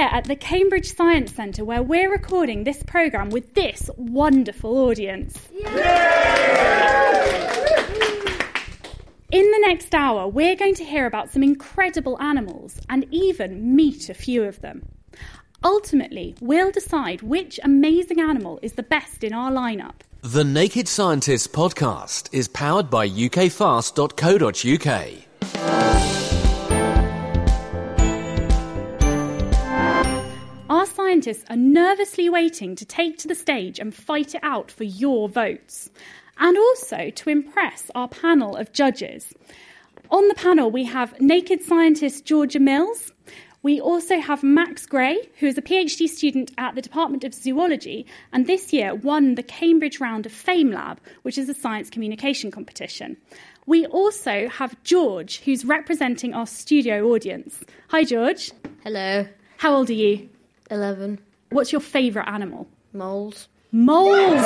here at the Cambridge Science Centre where we're recording this programme with this wonderful audience. In the next hour, we're going to hear about some incredible animals and even meet a few of them. Ultimately, we'll decide which amazing animal is the best in our lineup. The Naked Scientists podcast is powered by ukfast.co.uk. Are nervously waiting to take to the stage and fight it out for your votes, and also to impress our panel of judges. On the panel, we have naked scientist Georgia Mills. We also have Max Gray, who is a PhD student at the Department of Zoology and this year won the Cambridge round of FameLab, which is a science communication competition. We also have George, who's representing our studio audience. Hi, George. Hello. How old are you? 11. What's your favourite animal? Moles. Moles.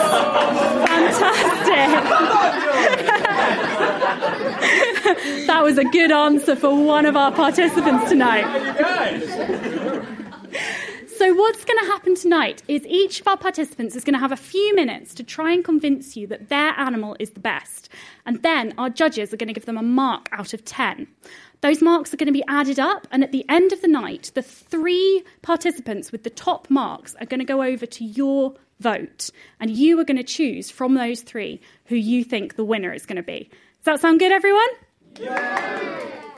Fantastic. that was a good answer for one of our participants tonight. So, what's going to happen tonight is each of our participants is going to have a few minutes to try and convince you that their animal is the best. And then our judges are going to give them a mark out of 10. Those marks are going to be added up, and at the end of the night, the three participants with the top marks are going to go over to your vote, and you are going to choose from those three who you think the winner is going to be. Does that sound good, everyone?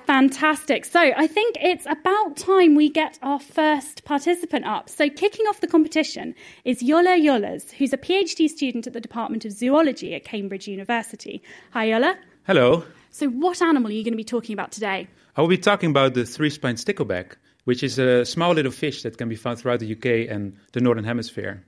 Fantastic. So I think it's about time we get our first participant up. So kicking off the competition is Jolle Jolles, who's a PhD student at the Department of Zoology at Cambridge University. Hi, Jolle. Hello. So what animal are you going to be talking about today? I will be talking about the three-spined stickleback, which is a small little fish that can be found throughout the UK and the Northern Hemisphere.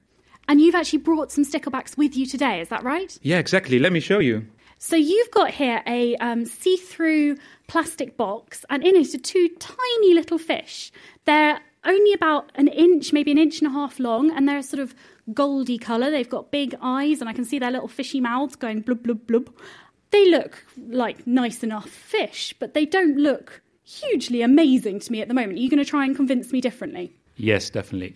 And you've actually brought some sticklebacks with you today, is that right? Yeah, exactly. Let me show you. So you've got here a um, see-through plastic box, and in it are two tiny little fish. They're only about an inch, maybe an inch and a half long, and they're sort of goldy colour. They've got big eyes, and I can see their little fishy mouths going blub blub blub. They look like nice enough fish, but they don't look hugely amazing to me at the moment. Are you going to try and convince me differently? Yes, definitely.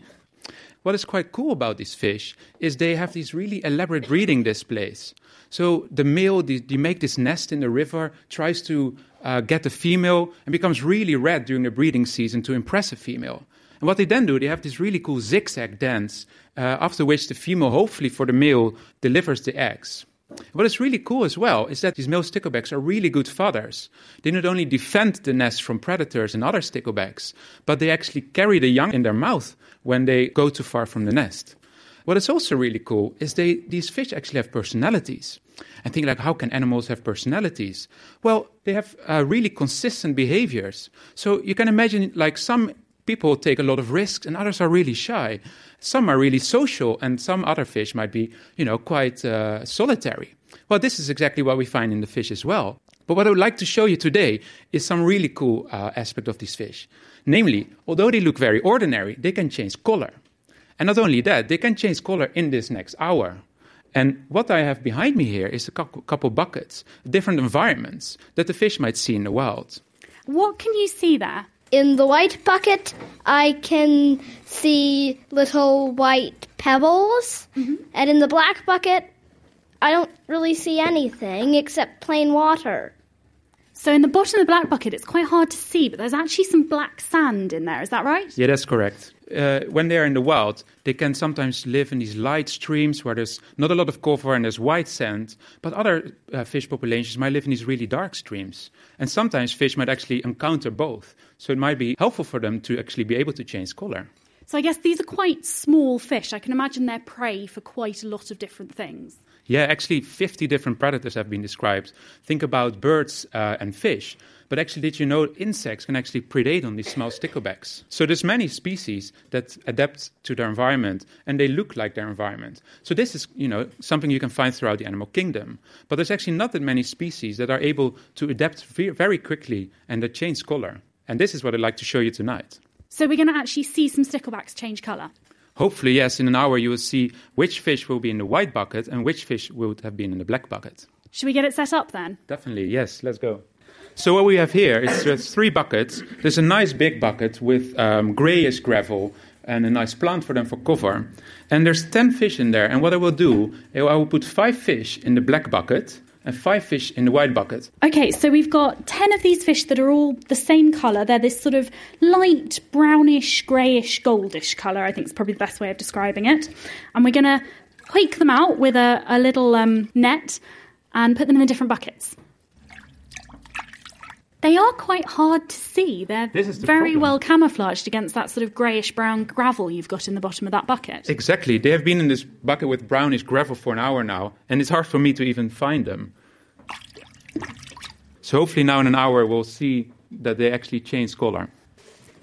What is quite cool about these fish is they have these really elaborate breeding displays. So the male, they, they make this nest in the river, tries to uh, get the female, and becomes really red during the breeding season to impress a female. And what they then do, they have this really cool zigzag dance, uh, after which the female, hopefully for the male, delivers the eggs. What is really cool as well is that these male sticklebacks are really good fathers. They not only defend the nest from predators and other sticklebacks, but they actually carry the young in their mouth when they go too far from the nest. What is also really cool is they these fish actually have personalities. And think like, how can animals have personalities? Well, they have uh, really consistent behaviors. So you can imagine like some people take a lot of risks and others are really shy. Some are really social and some other fish might be, you know, quite uh, solitary. Well, this is exactly what we find in the fish as well. But what I would like to show you today is some really cool uh, aspect of these fish. Namely, although they look very ordinary, they can change color. And not only that, they can change color in this next hour. And what I have behind me here is a couple buckets, different environments that the fish might see in the wild. What can you see there? In the white bucket, I can see little white pebbles. And in the black bucket, I don't really see anything except plain water. So in the bottom of the black bucket, it's quite hard to see, but there's actually some black sand in there. Is that right? Yeah, that's correct. uh, when they're in the wild, they can sometimes live in these light streams where there's not a lot of cover and there's white sand. But other uh, fish populations might live in these really dark streams. And sometimes fish might actually encounter both. So it might be helpful for them to actually be able to change color. So I guess these are quite small fish. I can imagine they're prey for quite a lot of different things. Yeah, actually, 50 different predators have been described. Think about birds uh, and fish. But actually, did you know insects can actually predate on these small sticklebacks? So there's many species that adapt to their environment and they look like their environment. So this is, you know, something you can find throughout the animal kingdom. But there's actually not that many species that are able to adapt very quickly and that change color. And this is what I'd like to show you tonight. So we're going to actually see some sticklebacks change colour. Hopefully, yes, in an hour you will see which fish will be in the white bucket and which fish would have been in the black bucket. Should we get it set up then? Definitely, yes, let's go. So what we have here is there's three buckets. There's a nice big bucket with um, grayish gravel and a nice plant for them for cover. And there's 10 fish in there. And what I will do, I will put five fish in the black bucket and five fish in the white bucket. Okay, so we've got 10 of these fish that are all the same colour. They're this sort of light brownish, greyish, goldish colour, I think is probably the best way of describing it. And we're going to hike them out with a, a little um, net and put them in the different buckets. They are quite hard to see. They're the very problem. well camouflaged against that sort of greyish brown gravel you've got in the bottom of that bucket. Exactly. They have been in this bucket with brownish gravel for an hour now, and it's hard for me to even find them. So hopefully now in an hour we'll see that they actually change color.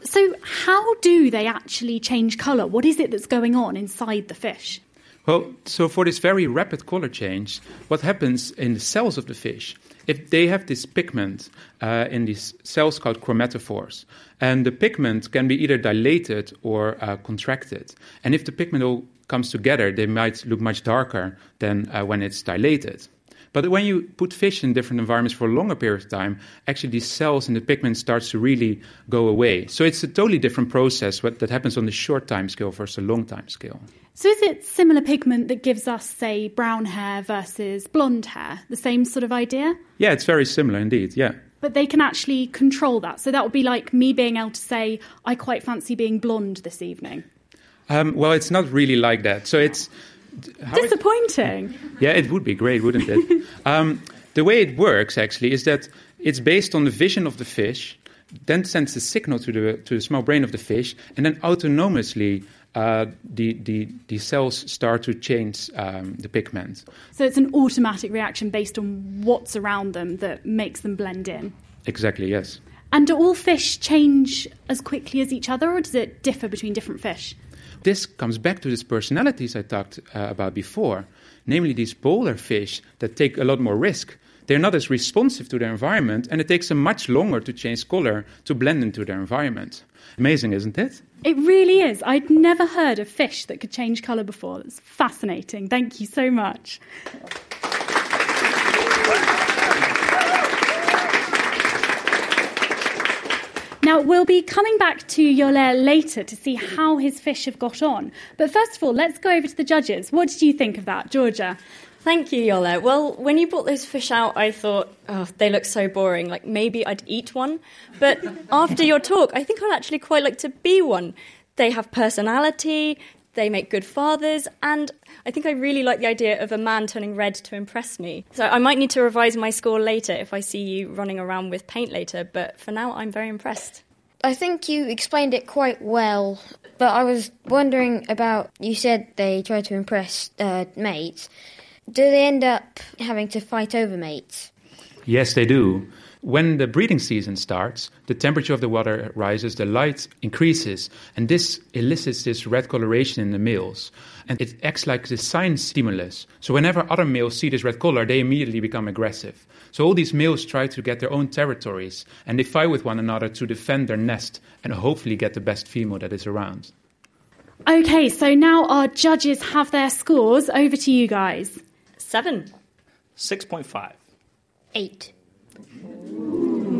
So, how do they actually change colour? What is it that's going on inside the fish? Well, so for this very rapid color change, what happens in the cells of the fish, if they have this pigment uh, in these cells called chromatophores, and the pigment can be either dilated or uh, contracted. And if the pigment all comes together, they might look much darker than uh, when it's dilated. But when you put fish in different environments for a longer period of time, actually these cells in the pigment starts to really go away. So it's a totally different process what, that happens on the short time scale versus a long time scale. So, is it similar pigment that gives us, say, brown hair versus blonde hair? The same sort of idea? Yeah, it's very similar indeed. Yeah. But they can actually control that. So, that would be like me being able to say, I quite fancy being blonde this evening. Um, well, it's not really like that. So it's how it- Disappointing. yeah, it would be great, wouldn't it? um, the way it works actually is that it's based on the vision of the fish, then sends a signal to the to the small brain of the fish, and then autonomously uh, the, the the cells start to change um, the pigment. So, it's an automatic reaction based on what's around them that makes them blend in. Exactly. Yes. And do all fish change as quickly as each other, or does it differ between different fish? This comes back to these personalities I talked uh, about before, namely these polar fish that take a lot more risk. They're not as responsive to their environment, and it takes them much longer to change color to blend into their environment. Amazing, isn't it? It really is. I'd never heard of fish that could change colour before. It's fascinating. Thank you so much. Now, we'll be coming back to Jolle later to see how his fish have got on. But first of all, let's go over to the judges. What did you think of that, Georgia? Thank you, Jolle. Well, when you brought those fish out, I thought, oh, they look so boring. Like maybe I'd eat one. But after your talk, I think I'd actually quite like to be one. They have personality, they make good fathers, and I think I really like the idea of a man turning red to impress me. So I might need to revise my score later if I see you running around with paint later, but for now, I'm very impressed. I think you explained it quite well, but I was wondering about you said they try to impress uh, mates. Do they end up having to fight over mates? Yes, they do. When the breeding season starts, the temperature of the water rises, the light increases, and this elicits this red coloration in the males. And it acts like the sign stimulus. So whenever other males see this red color, they immediately become aggressive. So all these males try to get their own territories, and they fight with one another to defend their nest and hopefully get the best female that is around. Okay, so now our judges have their scores. Over to you guys. Seven. 6.5. Eight.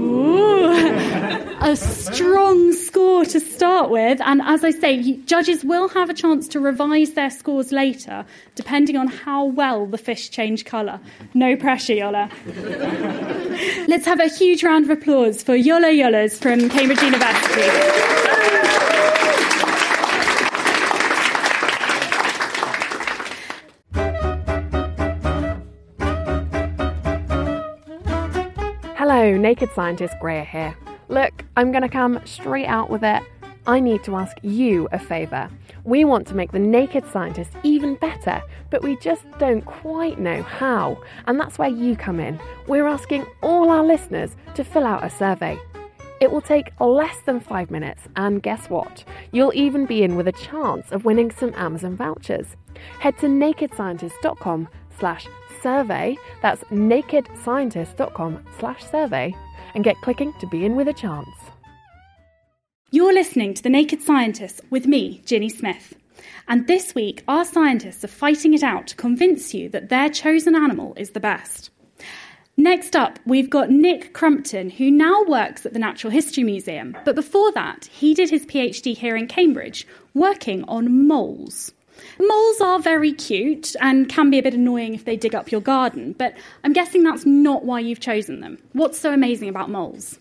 a strong score to start with. And as I say, judges will have a chance to revise their scores later, depending on how well the fish change colour. No pressure, Jolle. Let's have a huge round of applause for Jolle Jolles from Cambridge University. Naked Scientist Greer here. Look, I'm going to come straight out with it. I need to ask you a favour. We want to make the Naked Scientist even better, but we just don't quite know how. And that's where you come in. We're asking all our listeners to fill out a survey. It will take less than five minutes, and guess what? You'll even be in with a chance of winning some Amazon vouchers. Head to nakedscientist.com slash survey, that's nakedscientist.com slash survey, and get clicking to be in with a chance. You're listening to The Naked Scientists with me, Ginny Smith. And this week, our scientists are fighting it out to convince you that their chosen animal is the best. Next up, we've got Nick Crumpton, who now works at the Natural History Museum. But before that, he did his PhD here in Cambridge, working on moles. Moles are very cute and can be a bit annoying if they dig up your garden, but I'm guessing that's not why you've chosen them. What's so amazing about moles?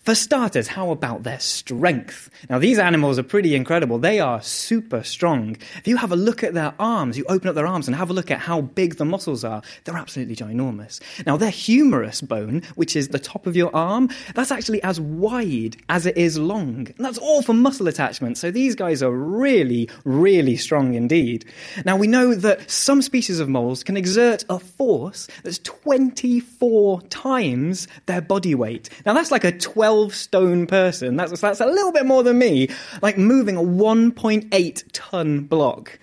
For starters, how about their strength? Now, these animals are pretty incredible. They are super strong. If you have a look at their arms, you open up their arms and have a look at how big the muscles are, they're absolutely ginormous. Now, their humerus bone, which is the top of your arm, that's actually as wide as it is long. And that's all for muscle attachment. So these guys are really, really strong indeed. Now, we know that some species of moles can exert a force that's 24 times their body weight. Now, that's like a 12 12 stone person, that's, that's a little bit more than me, like moving a 1.8 ton block.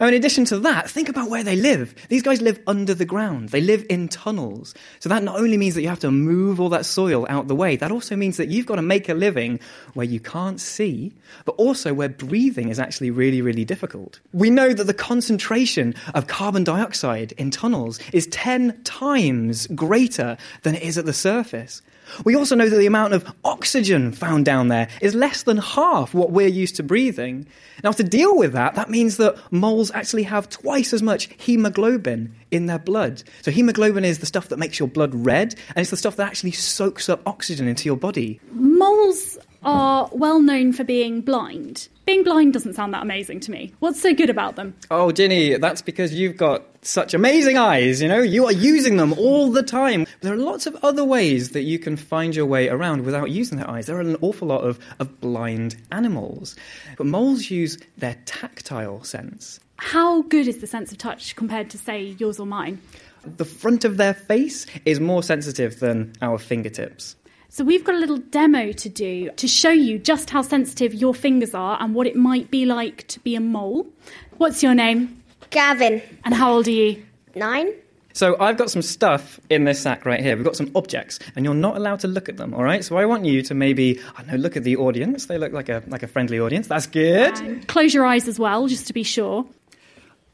Now, in addition to that, think about where they live. These guys live under the ground. They live in tunnels. So that not only means that you have to move all that soil out the way, that also means that you've got to make a living where you can't see, but also where breathing is actually really, really difficult. We know that the concentration of carbon dioxide in tunnels is 10 times greater than it is at the surface. We also know that the amount of oxygen found down there is less than half what we're used to breathing. Now, to deal with that, that means that moles actually have twice as much hemoglobin in their blood. So, hemoglobin is the stuff that makes your blood red, and it's the stuff that actually soaks up oxygen into your body. Moles are well known for being blind. Being blind doesn't sound that amazing to me. What's so good about them? Oh, Ginny, that's because you've got such amazing eyes, you know? You are using them all the time. There are lots of other ways that you can find your way around without using their eyes. There are an awful lot of, of blind animals. But moles use their tactile sense. How good is the sense of touch compared to, say, yours or mine? The front of their face is more sensitive than our fingertips. So we've got a little demo to do to show you just how sensitive your fingers are and what it might be like to be a mole. What's your name? Gavin. And how old are you? Nine. So I've got some stuff in this sack right here. We've got some objects, and you're not allowed to look at them. All right. So I want you to maybe I don't know look at the audience. They look like a like a friendly audience. That's good. And close your eyes as well, just to be sure.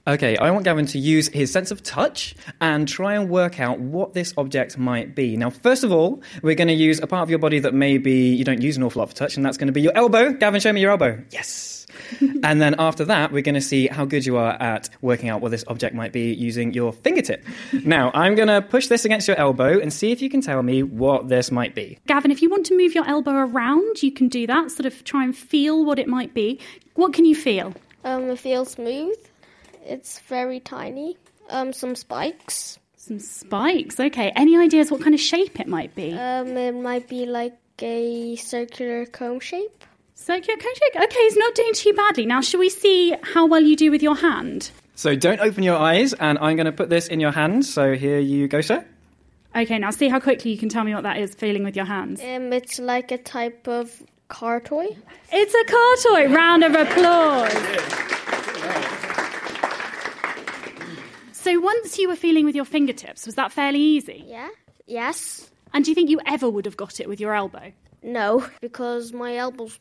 Okay, I want Gavin to use his sense of touch and try and work out what this object might be. Now, first of all, we're going to use a part of your body that maybe you don't use an awful lot for touch, and that's going to be your elbow. Gavin, show me your elbow. Yes. and then after that, we're going to see how good you are at working out what this object might be using your fingertip. now, I'm going to push this against your elbow and see if you can tell me what this might be. Gavin, if you want to move your elbow around, you can do that, sort of try and feel what it might be. What can you feel? Um, it feels smooth. It's very tiny. Um, some spikes. Some spikes. Okay. Any ideas what kind of shape it might be? Um, it might be like a circular cone shape. Circular cone shape. Okay, he's not doing too badly. Now, shall we see how well you do with your hand? So don't open your eyes, and I'm going to put this in your hand. So here you go, sir. Okay, now see how quickly you can tell me what that is feeling with your hands. Um, it's like a type of car toy. It's a car toy. Round of applause. So once you were feeling with your fingertips, was that fairly easy? Yeah. Yes. And do you think you ever would have got it with your elbow? No, because my elbow's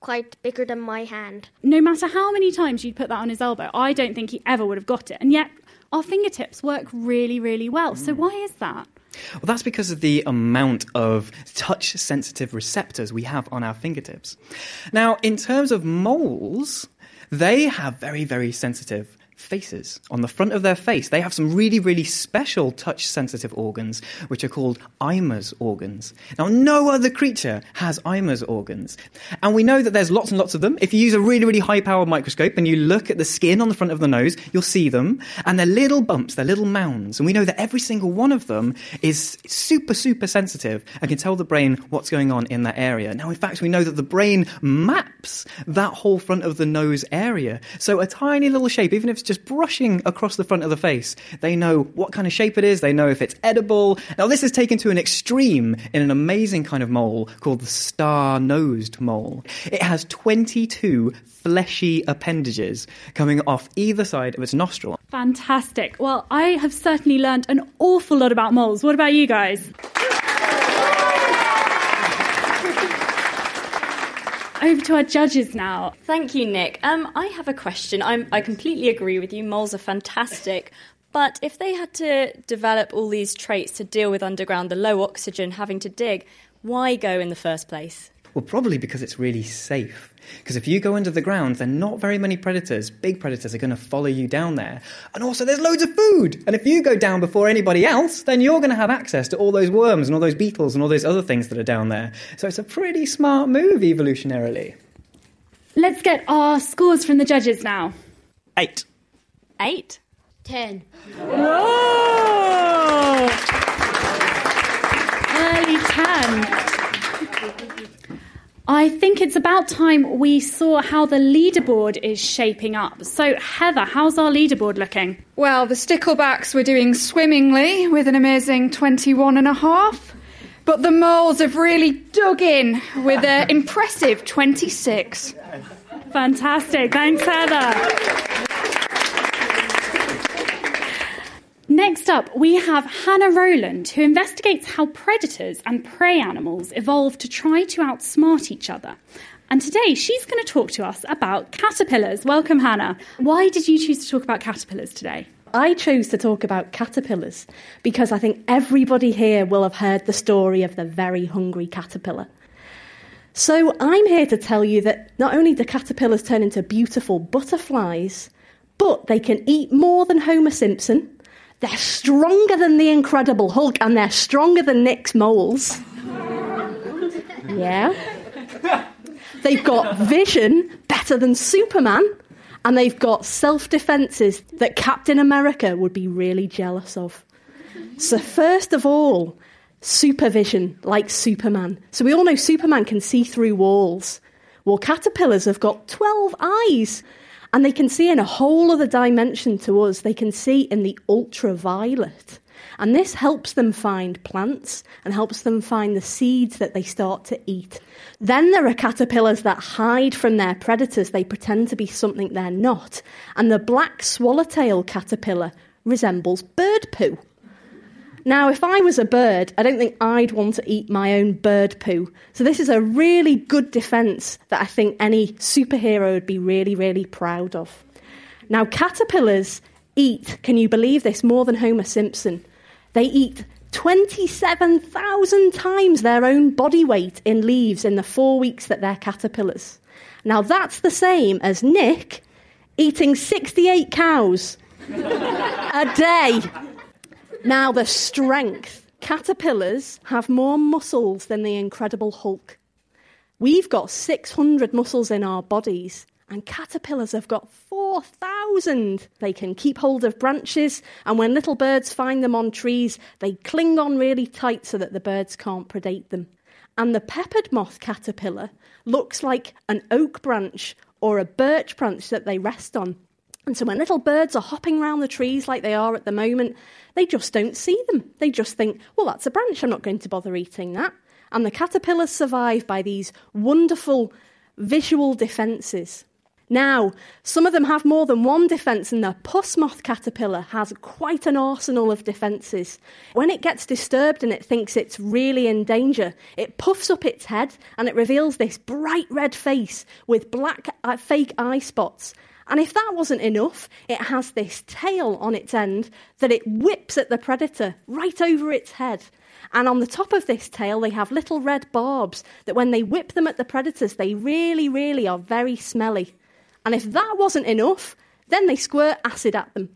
quite bigger than my hand. No matter how many times you'd put that on his elbow, I don't think he ever would have got it. And yet, our fingertips work really, really well. So mm. why is that? Well, that's because of the amount of touch sensitive receptors we have on our fingertips. Now, in terms of moles, they have very, very sensitive faces. On the front of their face, they have some really, really special touch sensitive organs, which are called Eimer's organs. Now, no other creature has Eimer's organs. And we know that there's lots and lots of them. If you use a really, really high powered microscope and you look at the skin on the front of the nose, you'll see them. And they're little bumps, they're little mounds. And we know that every single one of them is super, super sensitive and can tell the brain what's going on in that area. Now, in fact, we know that the brain maps that whole front of the nose area. So a tiny little shape, even if it's just brushing across the front of the face, they know what kind of shape it is, they know if it's edible. Now, this is taken to an extreme in an amazing kind of mole called the star nosed mole. It has 22 fleshy appendages coming off either side of its nostril. Fantastic. Well, I have certainly learned an awful lot about moles. What about you guys? Over to our judges now. Thank you, Nick. Um, I have a question. I'm, I completely agree with you. Moles are fantastic. But if they had to develop all these traits to deal with underground, the low oxygen, having to dig, why go in the first place? Well, probably because it's really safe. Because if you go under the ground, then not very many predators, big predators, are going to follow you down there. And also, there's loads of food. And if you go down before anybody else, then you're going to have access to all those worms and all those beetles and all those other things that are down there. So it's a pretty smart move evolutionarily. Let's get our scores from the judges now. Eight. Eight? Ten. Whoa! Early 10. I think it's about time we saw how the leaderboard is shaping up. So, Heather, how's our leaderboard looking? Well, the sticklebacks were doing swimmingly with an amazing 21 and a half, but the moles have really dug in with an impressive 26. Fantastic. Thanks, Heather. Next up, we have Hannah Rowland, who investigates how predators and prey animals evolve to try to outsmart each other. And today she's going to talk to us about caterpillars. Welcome, Hannah. Why did you choose to talk about caterpillars today? I chose to talk about caterpillars because I think everybody here will have heard the story of the very hungry caterpillar. So I'm here to tell you that not only do caterpillars turn into beautiful butterflies, but they can eat more than Homer Simpson. They're stronger than the Incredible Hulk and they're stronger than Nick's moles. yeah. They've got vision better than Superman, and they've got self defences that Captain America would be really jealous of. So, first of all, supervision like Superman. So, we all know Superman can see through walls. Well, caterpillars have got 12 eyes, and they can see in a whole other dimension to us. They can see in the ultraviolet. And this helps them find plants and helps them find the seeds that they start to eat. Then there are caterpillars that hide from their predators. They pretend to be something they're not. And the black swallowtail caterpillar resembles bird poo. Now, if I was a bird, I don't think I'd want to eat my own bird poo. So, this is a really good defence that I think any superhero would be really, really proud of. Now, caterpillars eat, can you believe this, more than Homer Simpson? They eat 27,000 times their own body weight in leaves in the four weeks that they're caterpillars. Now, that's the same as Nick eating 68 cows a day. Now, the strength. Caterpillars have more muscles than the Incredible Hulk. We've got 600 muscles in our bodies, and caterpillars have got 4,000. They can keep hold of branches, and when little birds find them on trees, they cling on really tight so that the birds can't predate them. And the peppered moth caterpillar looks like an oak branch or a birch branch that they rest on. And so when little birds are hopping around the trees like they are at the moment, they just don't see them. They just think, well, that's a branch, I'm not going to bother eating that. And the caterpillars survive by these wonderful visual defences. Now, some of them have more than one defence, and the puss moth caterpillar has quite an arsenal of defences. When it gets disturbed and it thinks it's really in danger, it puffs up its head and it reveals this bright red face with black uh, fake eye spots. And if that wasn't enough, it has this tail on its end that it whips at the predator right over its head. And on the top of this tail, they have little red barbs that when they whip them at the predators, they really, really are very smelly. And if that wasn't enough, Then they squirt acid at them.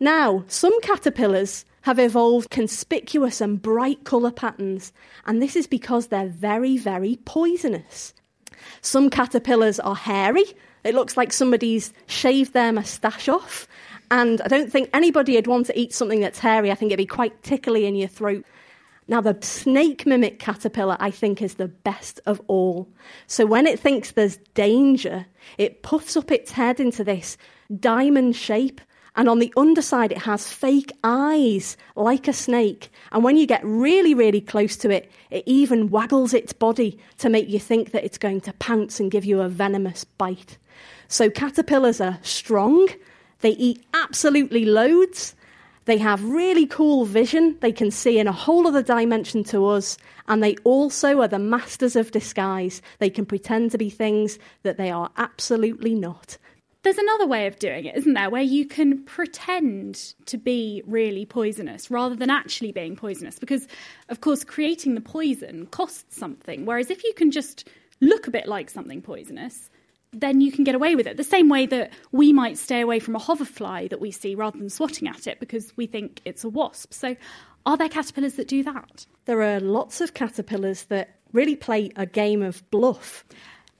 Now, some caterpillars have evolved conspicuous and bright colour patterns, and this is because they're very, very poisonous. Some caterpillars are hairy. It looks like somebody's shaved their moustache off. And I don't think anybody would want to eat something that's hairy. I think it'd be quite tickly in your throat. Now, the snake mimic caterpillar, I think, is the best of all. So, when it thinks there's danger, it puffs up its head into this diamond shape. And on the underside, it has fake eyes like a snake. And when you get really, really close to it, it even waggles its body to make you think that it's going to pounce and give you a venomous bite. So, caterpillars are strong, they eat absolutely loads. They have really cool vision. They can see in a whole other dimension to us. And they also are the masters of disguise. They can pretend to be things that they are absolutely not. There's another way of doing it, isn't there, where you can pretend to be really poisonous rather than actually being poisonous. Because, of course, creating the poison costs something. Whereas if you can just look a bit like something poisonous, then you can get away with it. The same way that we might stay away from a hoverfly that we see rather than swatting at it because we think it's a wasp. So, are there caterpillars that do that? There are lots of caterpillars that really play a game of bluff.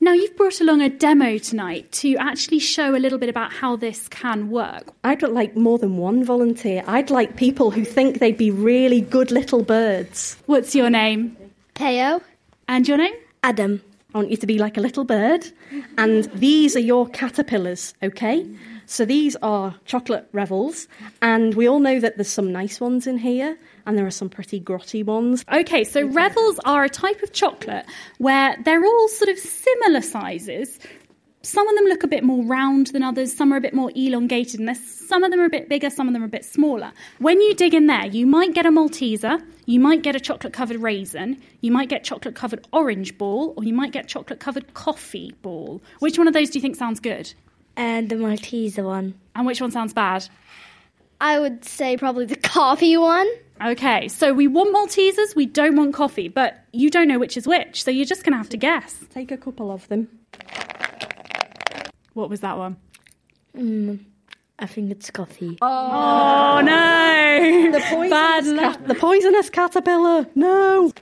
Now, you've brought along a demo tonight to actually show a little bit about how this can work. I'd like more than one volunteer. I'd like people who think they'd be really good little birds. What's your name? Teo. And your name? Adam. I want you to be like a little bird. And these are your caterpillars, okay? So these are chocolate revels. And we all know that there's some nice ones in here and there are some pretty grotty ones. Okay, so revels are a type of chocolate where they're all sort of similar sizes. Some of them look a bit more round than others, some are a bit more elongated, and some of them are a bit bigger, some of them are a bit smaller. When you dig in there, you might get a Malteser, you might get a chocolate covered raisin, you might get chocolate covered orange ball, or you might get chocolate covered coffee ball. Which one of those do you think sounds good? And the Malteser one. And which one sounds bad? I would say probably the coffee one. Okay, so we want Maltesers, we don't want coffee, but you don't know which is which, so you're just going to have to guess. Take a couple of them. What was that one? Mm, I think it's coffee. Oh, no! The poisonous, Bad cat- the poisonous caterpillar. No.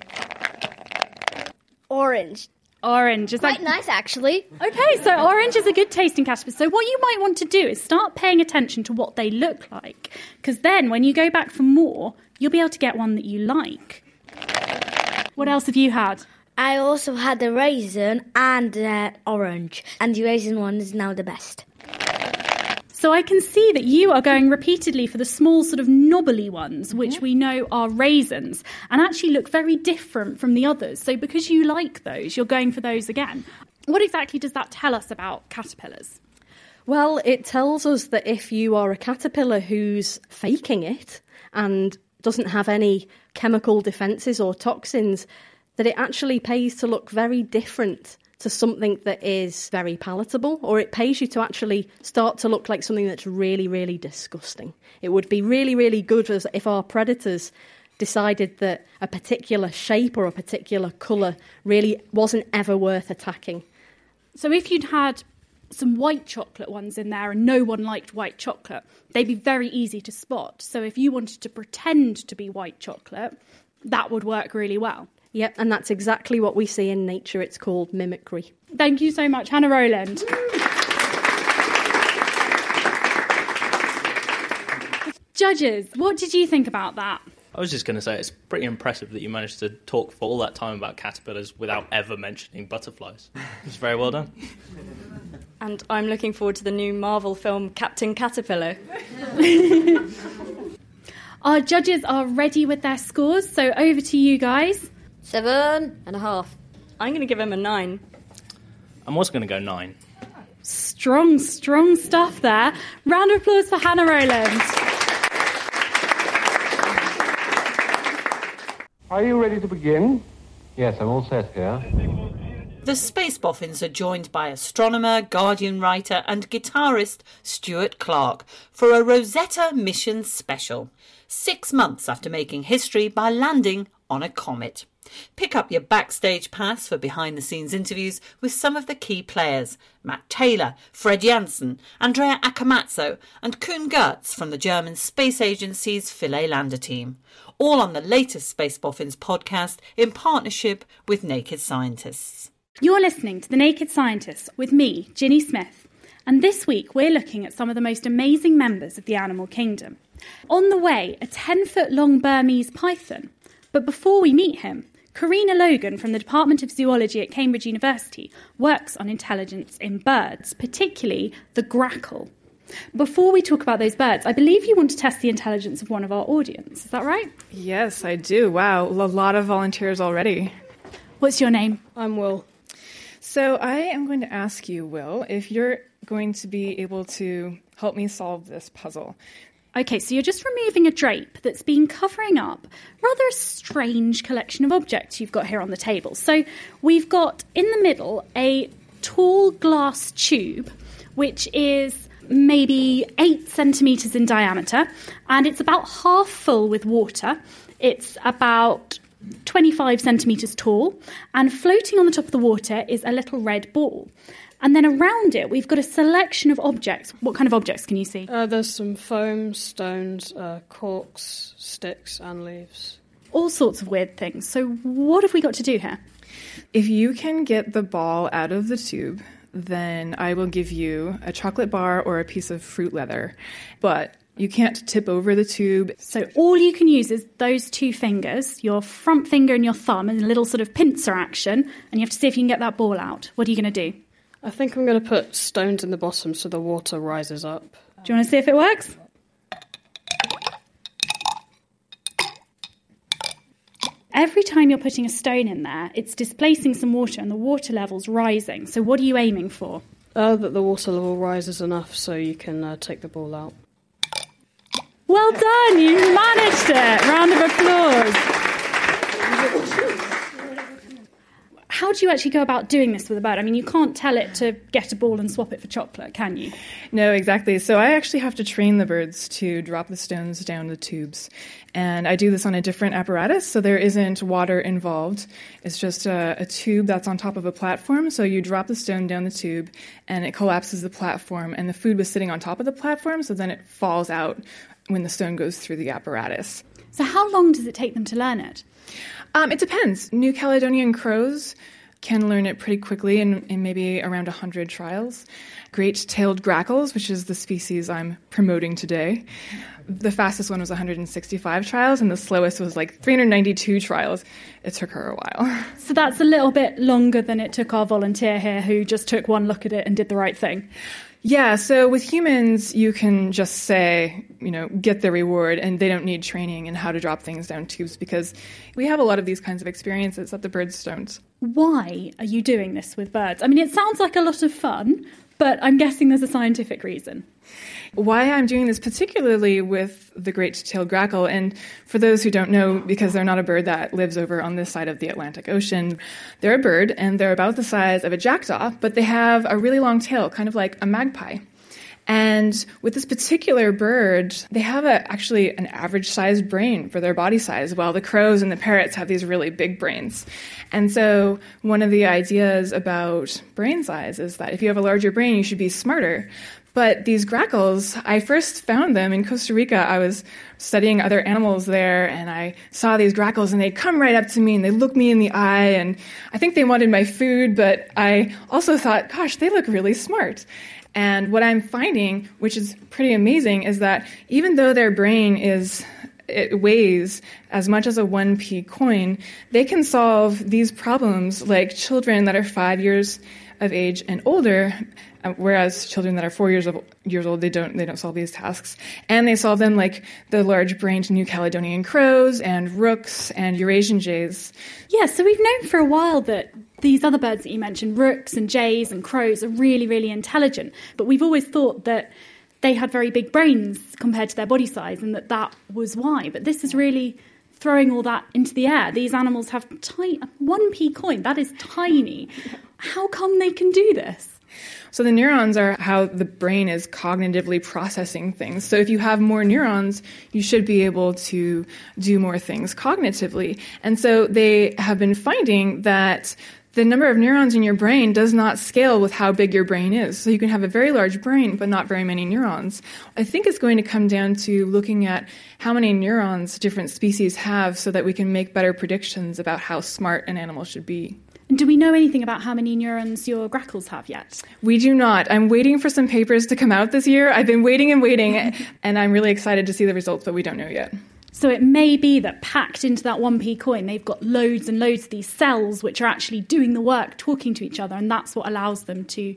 Orange. Orange. Is that Quite nice, actually. Okay, so orange is a good tasting caterpillar. So what you might want to do is start paying attention to what they look like, because then when you go back for more, you'll be able to get one that you like. What else have you had? I also had the raisin and the orange, and the raisin one is now the best. So I can see that you are going repeatedly for the small, sort of knobbly ones, which mm-hmm. we know are raisins, and actually look very different from the others. So because you like those, you're going for those again. What exactly does that tell us about caterpillars? Well, it tells us that if you are a caterpillar who's faking it and doesn't have any chemical defences or toxins, that it actually pays to look very different to something that is very palatable, or it pays you to actually start to look like something that's really, really disgusting. It would be really, really good if our predators decided that a particular shape or a particular colour really wasn't ever worth attacking. So if you'd had some white chocolate ones in there and no one liked white chocolate, they'd be very easy to spot. So if you wanted to pretend to be white chocolate, that would work really well. Yep, and that's exactly what we see in nature. It's called mimicry. Thank you so much, Hannah Rowland. Judges, what did you think about that? I was just going to say it's pretty impressive that you managed to talk for all that time about caterpillars without ever mentioning butterflies. It's very well done. And I'm looking forward to the new Marvel film Captain Caterpillar. Our judges are ready with their scores, so over to you guys. Seven and a half. I'm going to give him a nine. I'm also going to go nine. Strong, strong stuff there. Round of applause for Hannah Rowland. Are you ready to begin? Yes, I'm all set here. The Space Boffins are joined by astronomer, Guardian writer, and guitarist Stuart Clark for a Rosetta mission special, six months after making history by landing on a comet. Pick up your backstage pass for behind the scenes interviews with some of the key players Matt Taylor, Fred Jansen, Andrea Accomazzo, and Koen Geurts from the German space agency's Philae Lander team. All on the latest Space Boffins podcast in partnership with Naked Scientists. You're listening to The Naked Scientists with me, Ginny Smith, and this week we're looking at some of the most amazing members of the animal kingdom. On the way, a 10 foot long Burmese python. But before we meet him, Corina Logan from the Department of Zoology at Cambridge University works on intelligence in birds, particularly the grackle. Before we talk about those birds, I believe you want to test the intelligence of one of our audience. Is that right? Yes, I do. Wow, a lot of volunteers already. What's your name? I'm Will. So I am going to ask you, Will, if you're going to be able to help me solve this puzzle. Okay, so you're just removing a drape that's been covering up rather a strange collection of objects you've got here on the table. So we've got in the middle a tall glass tube, which is maybe eight centimetres in diameter, and it's about half full with water. It's about 25 centimetres tall, and floating on the top of the water is a little red ball. And then around it, we've got a selection of objects. What kind of objects can you see? Uh, there's some foam, stones, uh, corks, sticks, and leaves. All sorts of weird things. So, what have we got to do here? If you can get the ball out of the tube, then I will give you a chocolate bar or a piece of fruit leather. But you can't tip over the tube. So all you can use is those two fingers, your front finger and your thumb, and a little sort of pincer action, and you have to see if you can get that ball out. What are you going to do? I think I'm going to put stones in the bottom so the water rises up. Do you want to see if it works? Every time you're putting a stone in there, it's displacing some water and the water level's rising. So, what are you aiming for? Uh, that the water level rises enough so you can uh, take the ball out. Well done, you managed it. Round of applause. How do you actually go about doing this with a bird? I mean, you can't tell it to get a ball and swap it for chocolate, can you? No, exactly. So I actually have to train the birds to drop the stones down the tubes. And I do this on a different apparatus, so there isn't water involved. It's just a, a tube that's on top of a platform. So you drop the stone down the tube, and it collapses the platform, and the food was sitting on top of the platform, so then it falls out when the stone goes through the apparatus. So, how long does it take them to learn it? Um, it depends. New Caledonian crows can learn it pretty quickly in, in maybe around 100 trials. Great tailed grackles, which is the species I'm promoting today, the fastest one was 165 trials, and the slowest was like 392 trials. It took her a while. So that's a little bit longer than it took our volunteer here who just took one look at it and did the right thing. Yeah, so with humans, you can just say, you know, get the reward, and they don't need training in how to drop things down tubes because we have a lot of these kinds of experiences that the birds don't. Why are you doing this with birds? I mean, it sounds like a lot of fun, but I'm guessing there's a scientific reason. Why I'm doing this particularly with the great tailed grackle, and for those who don't know, because they're not a bird that lives over on this side of the Atlantic Ocean, they're a bird and they're about the size of a jackdaw, but they have a really long tail, kind of like a magpie. And with this particular bird, they have a, actually an average sized brain for their body size, while the crows and the parrots have these really big brains. And so, one of the ideas about brain size is that if you have a larger brain, you should be smarter. But these grackles, I first found them in Costa Rica. I was studying other animals there and I saw these grackles and they'd come right up to me and they look me in the eye and I think they wanted my food, but I also thought, gosh, they look really smart. And what I'm finding, which is pretty amazing, is that even though their brain is it weighs as much as a 1p coin, they can solve these problems like children that are 5 years of age and older uh, whereas children that are four years, of, years old they don't they don't solve these tasks. And they solve them like the large-brained new caledonian crows and rooks and eurasian jays. Yeah so we've known for a while that these other birds that you mentioned rooks and jays and crows are really really intelligent. But we've always thought that they had very big brains compared to their body size and that that was why. But this is really throwing all that into the air. These animals have tiny one p coin that is tiny. How come they can do this So the neurons are how the brain is cognitively processing things. So if you have more neurons, you should be able to do more things cognitively. And so they have been finding that the number of neurons in your brain does not scale with how big your brain is. So you can have a very large brain, but not very many neurons. I think it's going to come down to looking at how many neurons different species have so that we can make better predictions about how smart an animal should be. And do we know anything about how many neurons your grackles have yet? We do not. I'm waiting for some papers to come out this year. I've been waiting and waiting, and I'm really excited to see the results, but we don't know yet. So it may be that packed into that 1p coin, they've got loads and loads of these cells which are actually doing the work, talking to each other, and that's what allows them to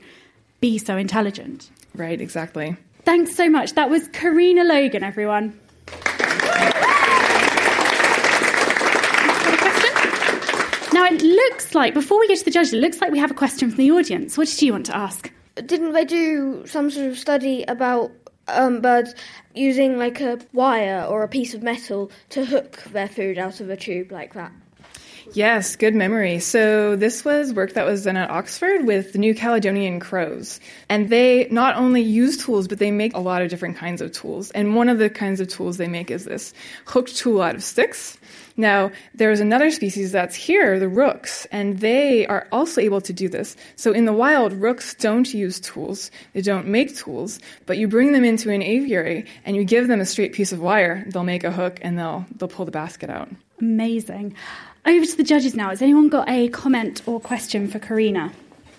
be so intelligent. Right, exactly. Thanks so much. That was Corina Logan, everyone. Now, it looks like, before we get to the judges, it looks like we have a question from the audience. What did you want to ask? Didn't they do some sort of study about um, birds using like a wire or a piece of metal to hook their food out of a tube like that? Yes, good memory. So this was work that was done at Oxford with the New Caledonian crows. And they not only use tools, but they make a lot of different kinds of tools. And one of the kinds of tools they make is this hooked tool out of sticks. Now, there's another species that's here, the rooks, and they are also able to do this. So in the wild, rooks don't use tools. They don't make tools, but you bring them into an aviary and you give them a straight piece of wire, they'll make a hook and they'll they'll pull the basket out. Amazing. Over to the judges now. Has anyone got a comment or question for Corina?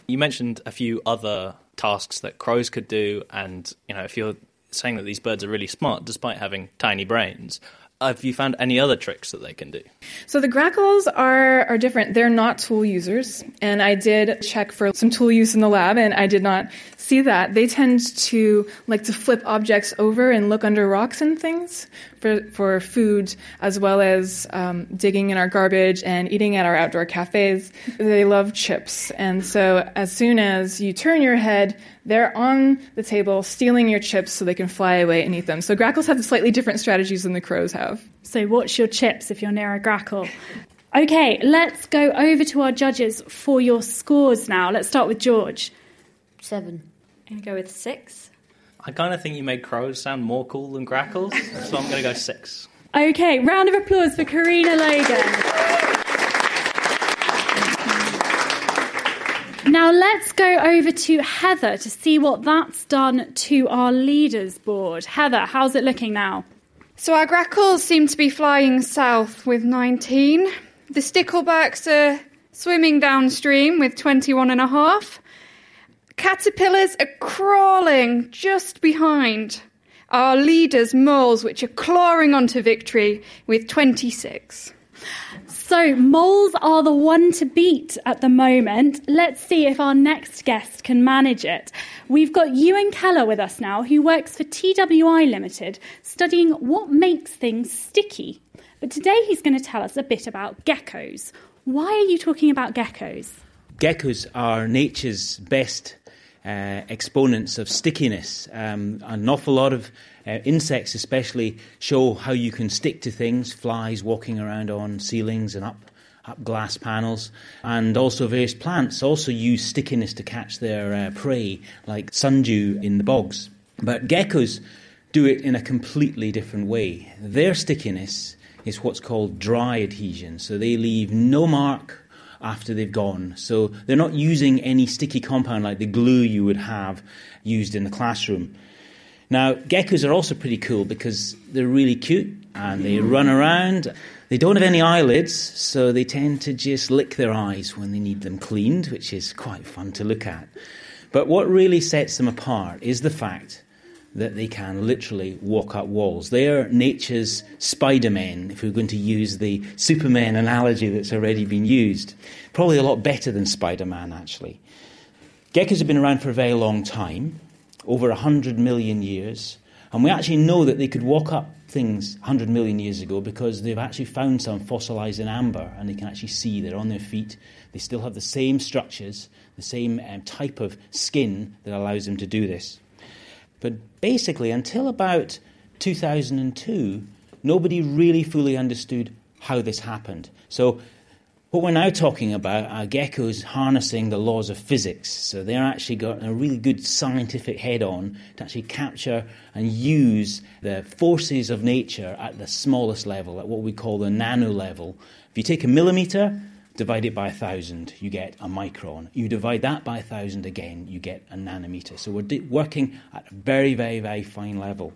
You mentioned a few other tasks that crows could do, and you know, if you're saying that these birds are really smart despite having tiny brains, have you found any other tricks that they can do? So the grackles are, are different. They're not tool users. And I did check for some tool use in the lab and I did not see that. They tend to like to flip objects over and look under rocks and things for, for food, as well as um, digging in our garbage and eating at our outdoor cafes. They love chips. And so as soon as you turn your head, they're on the table stealing your chips so they can fly away and eat them. So grackles have slightly different strategies than the crows have. So watch your chips if you're near a grackle. Okay, let's go over to our judges for your scores now. Let's start with George. Seven. I'm going to go with six. I kind of think you made crows sound more cool than grackles, so I'm going to go six. Okay, round of applause for Corina Logan. Now let's go over to Heather to see what that's done to our leaders board. Heather, how's it looking now? So our grackles seem to be flying south with 19. The sticklebacks are swimming downstream with 21 and a half. Caterpillars are crawling just behind our leaders, moles, which are clawing onto victory with 26. So, moles are the one to beat at the moment. Let's see if our next guest can manage it. We've got Ewan Keller with us now, who works for TWI Limited, studying what makes things sticky. But today he's going to tell us a bit about geckos. Why are you talking about geckos? Geckos are nature's best uh, exponents of stickiness. Um, an awful lot of uh, insects, especially, show how you can stick to things. Flies walking around on ceilings and up up glass panels, and also various plants also use stickiness to catch their uh, prey, like sundew in the bogs. But geckos do it in a completely different way. Their stickiness is what's called dry adhesion, so they leave no mark after they've gone. So they're not using any sticky compound like the glue you would have used in the classroom. Now, geckos are also pretty cool because they're really cute and they run around. They don't have any eyelids, so they tend to just lick their eyes when they need them cleaned, which is quite fun to look at. But what really sets them apart is the fact that they can literally walk up walls. They are nature's Spider-Men, if we're going to use the Superman analogy that's already been used. Probably a lot better than Spider-Man, actually. Geckos have been around for a very long time, over 100 million years, and we actually know that they could walk up things 100 million years ago because they've actually found some fossilized in amber and they can actually see they're on their feet. They still have the same structures, the same um, type of skin that allows them to do this. But basically, until about 2002, nobody really fully understood how this happened. So What we're now talking about are geckos harnessing the laws of physics. So they're actually got a really good scientific head on to actually capture and use the forces of nature at the smallest level, at what we call the nano level. If you take a millimeter, divide it by a thousand, you get a micron. You divide that by a thousand again, you get a nanometer. So we're working at a very, very, very fine level.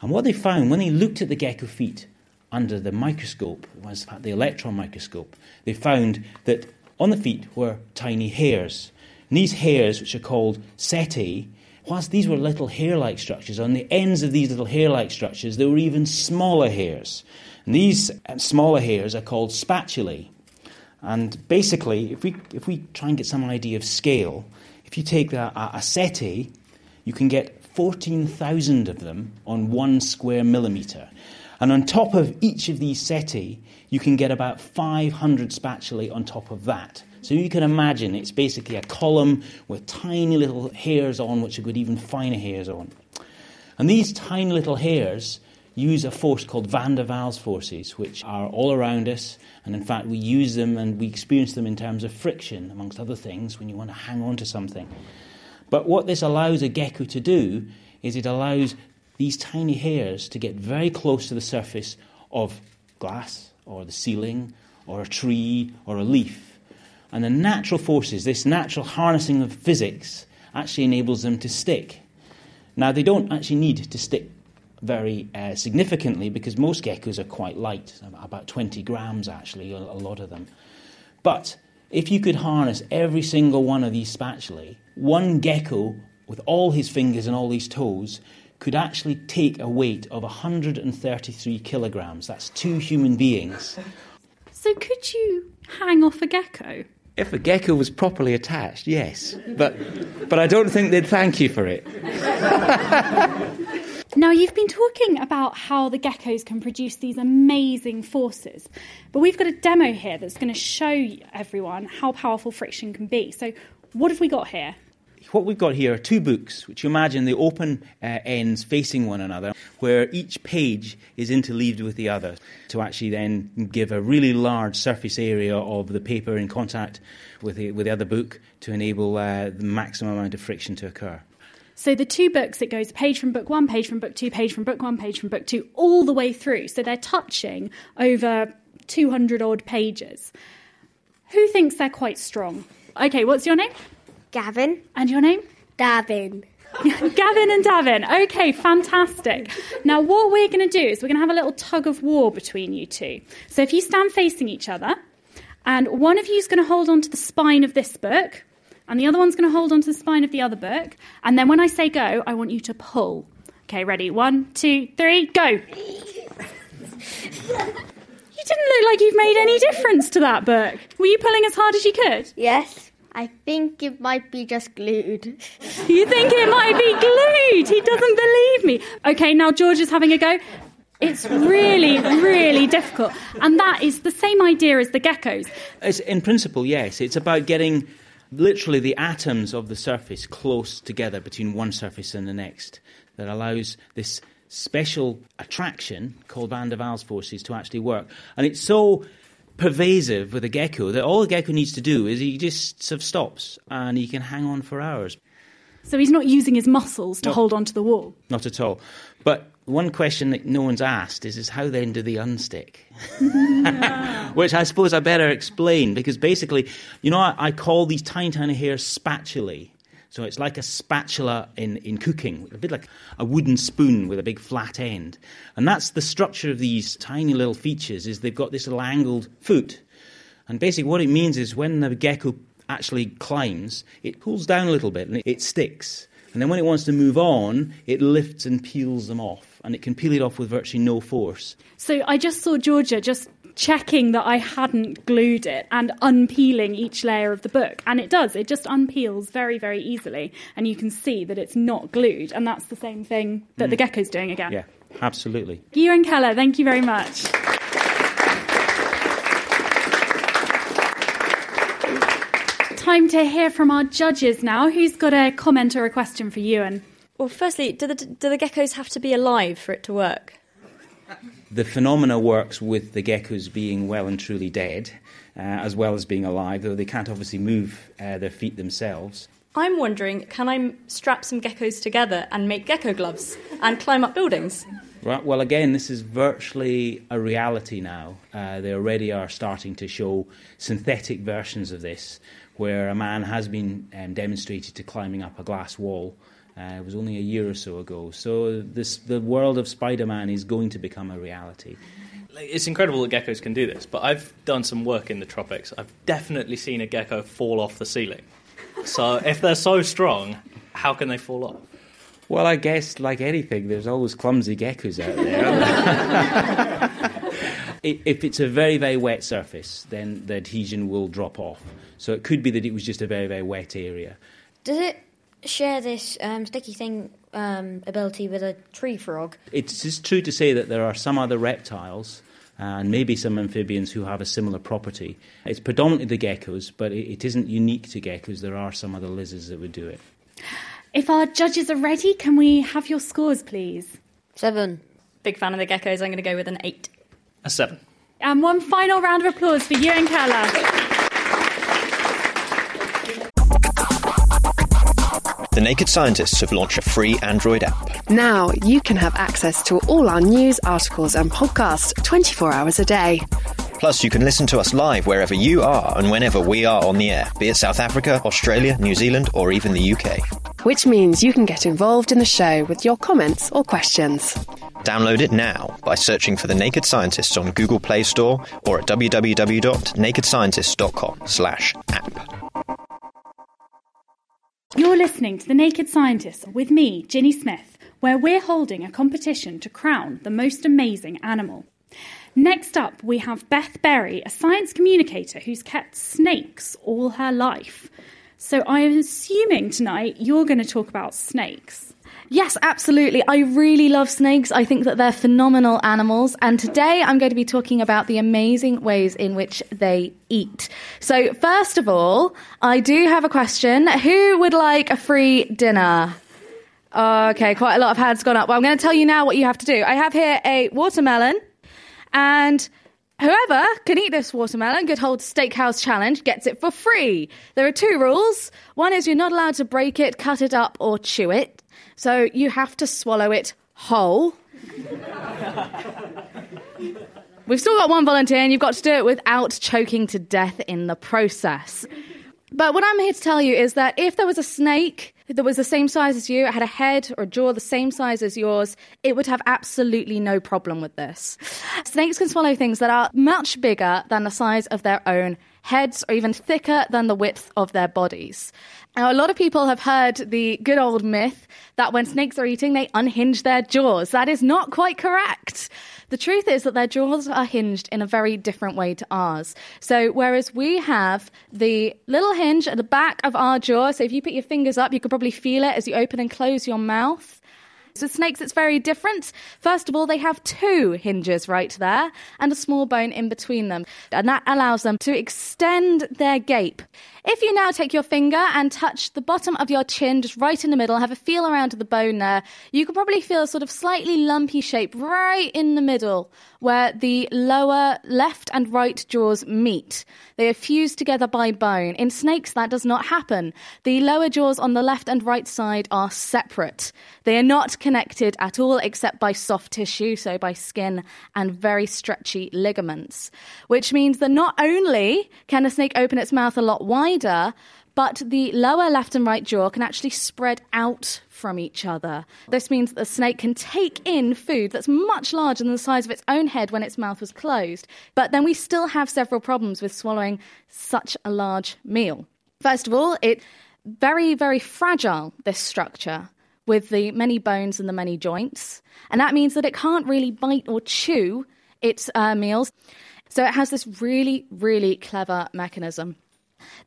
And what they found when they looked at the gecko feet under the microscope, was the electron microscope, they found that on the feet were tiny hairs. And these hairs, which are called setae, whilst these were little hair like structures, on the ends of these little hair like structures, there were even smaller hairs. And these uh, smaller hairs are called spatulae. And basically, if we, if we try and get some idea of scale, if you take a, a setae, you can get 14,000 of them on one square millimetre. And on top of each of these setae, you can get about 500 spatulae on top of that. So you can imagine it's basically a column with tiny little hairs on, which have got even finer hairs on. And these tiny little hairs use a force called van der Waals forces, which are all around us. And in fact, we use them and we experience them in terms of friction, amongst other things, when you want to hang on to something. But what this allows a gecko to do is it allows these tiny hairs to get very close to the surface of glass or the ceiling or a tree or a leaf. And the natural forces, this natural harnessing of physics, actually enables them to stick. Now, they don't actually need to stick very uh, significantly because most geckos are quite light, about 20 grams actually, a, a lot of them. But if you could harness every single one of these spatulae, one gecko with all his fingers and all his toes could actually take a weight of 133 kilograms. That's two human beings. So, could you hang off a gecko? If a gecko was properly attached, yes. But, but I don't think they'd thank you for it. Now, you've been talking about how the geckos can produce these amazing forces, but we've got a demo here that's going to show everyone how powerful friction can be. So, what have we got here? what we've got here are two books, which you imagine the open uh, ends facing one another, where each page is interleaved with the other to actually then give a really large surface area of the paper in contact with the, with the other book to enable uh, the maximum amount of friction to occur. So the two books, it goes page from book one, page from book two, page from book one, page from book two, all the way through. So they're touching over 200 odd pages. Who thinks they're quite strong? Okay, what's your name? Gavin. And your name? Davin. Gavin and Davin. Okay, fantastic. Now, what we're going to do is we're going to have a little tug of war between you two. So, if you stand facing each other, and one of you is going to hold on to the spine of this book, and the other one's going to hold onto the spine of the other book, and then when I say go, I want you to pull. Okay, ready? One, two, three, go. you didn't look like you've made any difference to that book. Were you pulling as hard as you could? Yes. I think it might be just glued. you think it might be glued? He doesn't believe me. Okay, now George is having a go. It's really, really difficult. And that is the same idea as the geckos. It's, in principle, yes. It's about getting literally the atoms of the surface close together between one surface and the next that allows this special attraction called van der Waals forces to actually work. And it's so pervasive with a gecko that all a gecko needs to do is he just sort of stops and he can hang on for hours. So he's not using his muscles to no, hold onto the wall? Not at all. But one question that no one's asked is, is how then do they unstick? Which I suppose I better explain because basically, you know, I, I call these tiny, tiny hairs spatulae. So it's like a spatula in, in cooking, a bit like a wooden spoon with a big flat end. And that's the structure of these tiny little features is they've got this little angled foot. And basically what it means is when the gecko actually climbs, it pulls down a little bit and it sticks. And then when it wants to move on, it lifts and peels them off. And it can peel it off with virtually no force. So I just saw Georgia just checking that I hadn't glued it and unpeeling each layer of the book. And it does, it just unpeels very, very easily. And you can see that it's not glued. And that's the same thing that mm. the gecko's doing again. Yeah, absolutely. Gear and Keller, thank you very much. Time to hear from our judges now. Who's got a comment or a question for Ewan? Well, firstly, do the, do the geckos have to be alive for it to work? The phenomena works with the geckos being well and truly dead, uh, as well as being alive, though they can't obviously move uh, their feet themselves. I'm wondering, can I strap some geckos together and make gecko gloves and climb up buildings? Right, well, again, this is virtually a reality now. Uh, they already are starting to show synthetic versions of this, where a man has been um, demonstrated to climbing up a glass wall. Uh, it was only a year or so ago. So this, the world of Spider-Man is going to become a reality. It's incredible that geckos can do this, but I've done some work in the tropics. I've definitely seen a gecko fall off the ceiling. So if they're so strong, how can they fall off? Well, I guess, like anything, there's always clumsy geckos out there. if it's a very, very wet surface, then the adhesion will drop off. So it could be that it was just a very, very wet area. Does it share this um, sticky thing um, ability with a tree frog? It's just true to say that there are some other reptiles and maybe some amphibians who have a similar property. It's predominantly the geckos, but it, it isn't unique to geckos. There are some other lizards that would do it. If our judges are ready, can we have your scores, please? Seven. Big fan of the geckos. I'm going to go with an eight. A seven. And one final round of applause for Ewan Keller. The Naked Scientists have launched a free Android app. Now you can have access to all our news, articles, and podcasts 24 hours a day. Plus, you can listen to us live wherever you are and whenever we are on the air, be it South Africa, Australia, New Zealand, or even the UK. Which means you can get involved in the show with your comments or questions. Download it now by searching for The Naked Scientists on Google Play Store or at www.nakedscientists.com slash app. You're listening to The Naked Scientists with me, Ginny Smith, where we're holding a competition to crown the most amazing animal. Next up, we have Beth Berry, a science communicator who's kept snakes all her life. So I'm assuming tonight you're going to talk about snakes. Yes, absolutely. I really love snakes. I think that they're phenomenal animals. And today I'm going to be talking about the amazing ways in which they eat. So, first of all, I do have a question. Who would like a free dinner? Okay, quite a lot of hands gone up. Well, I'm going to tell you now what you have to do. I have here a watermelon, and whoever can eat this watermelon, Good Old Steakhouse Challenge, gets it for free. There are two rules. One is you're not allowed to break it, cut it up, or chew it. So you have to swallow it whole. We've still got one volunteer, and you've got to do it without choking to death in the process. But what I'm here to tell you is that if there was a snake that was the same size as you, had a head or a jaw the same size as yours, it would have absolutely no problem with this. Snakes can swallow things that are much bigger than the size of their own heads or even thicker than the width of their bodies. Now, a lot of people have heard the good old myth that when snakes are eating, they unhinge their jaws. That is not quite correct. The truth is that their jaws are hinged in a very different way to ours. So, whereas we have the little hinge at the back of our jaw, so if you put your fingers up, you could probably feel it as you open and close your mouth. With snakes, it's very different. First of all, they have two hinges right there and a small bone in between them, and that allows them to extend their gape. If you now take your finger and touch the bottom of your chin, just right in the middle, have a feel around the bone there, you can probably feel a sort of slightly lumpy shape right in the middle where the lower left and right jaws meet. They are fused together by bone. In snakes, that does not happen. The lower jaws on the left and right side are separate. They are not connected at all except by soft tissue, so by skin and very stretchy ligaments, which means that not only can a snake open its mouth a lot wider, but the lower left and right jaw can actually spread out from each other. This means that the snake can take in food that's much larger than the size of its own head when its mouth was closed. But then we still have several problems with swallowing such a large meal. First of all, it's very, very fragile, this structure, with the many bones and the many joints. And that means that it can't really bite or chew its uh, meals. So it has this really, really clever mechanism.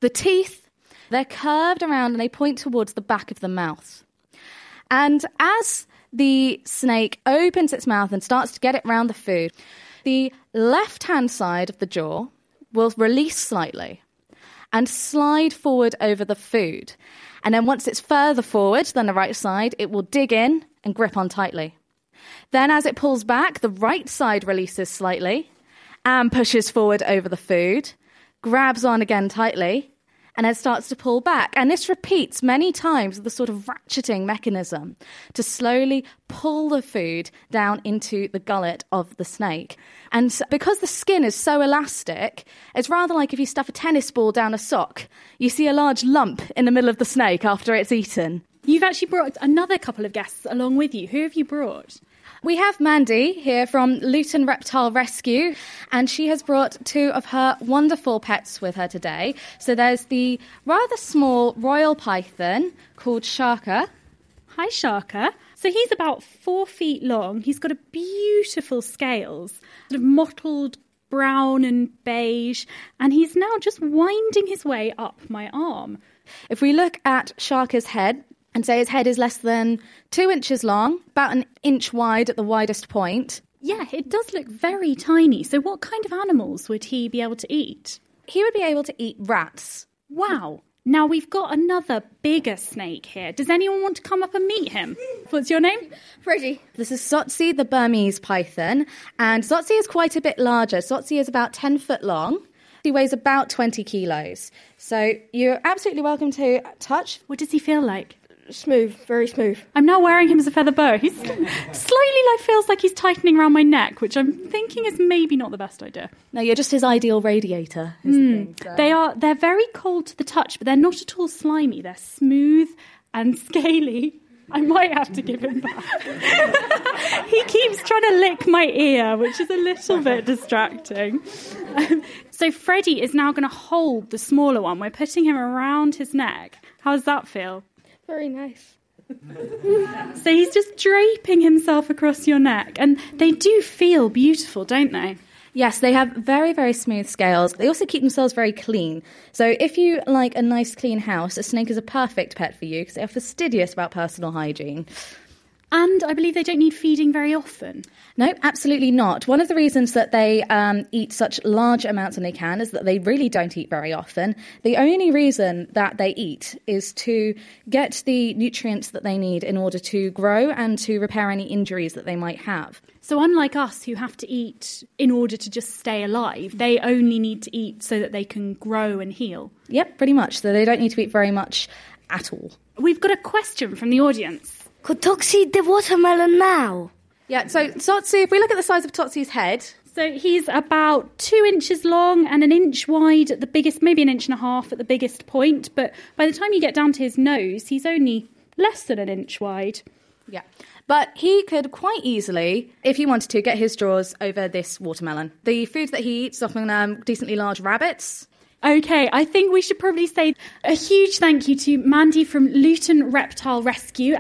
The teeth, they're curved around and they point towards the back of the mouth. And as the snake opens its mouth and starts to get it round the food, the left hand side of the jaw will release slightly and slide forward over the food. And then once it's further forward than the right side, it will dig in and grip on tightly. Then, as it pulls back, the right side releases slightly and pushes forward over the food, grabs on again tightly, and then starts to pull back. And this repeats many times with a sort of ratcheting mechanism to slowly pull the food down into the gullet of the snake. And because the skin is so elastic, it's rather like if you stuff a tennis ball down a sock. You see a large lump in the middle of the snake after it's eaten. You've actually brought another couple of guests along with you. Who have you brought? We have Mandy here from Luton Reptile Rescue, and she has brought two of her wonderful pets with her today. So there's the rather small royal python called Shaka. Hi, Shaka. So he's about four feet long. He's got a beautiful scales, sort of mottled brown and beige, and he's now just winding his way up my arm. If we look at Shaka's head, and say his head is less than two inches long, about an inch wide at the widest point. Yeah, it does look very tiny. So, what kind of animals would he be able to eat? He would be able to eat rats. Wow. Now we've got another bigger snake here. Does anyone want to come up and meet him? What's your name? Freddie. This is Sotsi, the Burmese python, and Sotsi is quite a bit larger. Sotsi is about 10 foot long. He weighs about 20 kilos. So you're absolutely welcome to touch. What does he feel like? Smooth, very smooth. I'm now wearing him as a feather boa. He's slightly like feels like he's tightening around my neck, which I'm thinking is maybe not the best idea. No, you're just his ideal radiator. Mm. The so. They are they're very cold to the touch, but they're not at all slimy. They're smooth and scaly. I might have to give him back. he keeps trying to lick my ear, which is a little bit distracting. Um, so Freddie is now going to hold the smaller one. We're putting him around his neck. How does that feel? Very nice. so he's just draping himself across your neck. And they do feel beautiful, don't they? Yes, they have very, very smooth scales. They also keep themselves very clean. So, if you like a nice, clean house, a snake is a perfect pet for you because they are fastidious about personal hygiene. And I believe they don't need feeding very often. No, absolutely not. One of the reasons that they um, eat such large amounts when they can is that they really don't eat very often. The only reason that they eat is to get the nutrients that they need in order to grow and to repair any injuries that they might have. So, unlike us who have to eat in order to just stay alive, they only need to eat so that they can grow and heal. Yep, pretty much. So, they don't need to eat very much at all. We've got a question from the audience. Could Toxie eat the watermelon now? Yeah, so Totsi, if we look at the size of Totsi's head, so he's about two inches long and an inch wide at the biggest, maybe an inch and a half at the biggest point. But by the time you get down to his nose, he's only less than an inch wide. Yeah. But he could quite easily, if he wanted to, get his jaws over this watermelon. The food that he eats is often um, decently large rabbits. Okay, I think we should probably say a huge thank you to Mandy from Luton Reptile Rescue.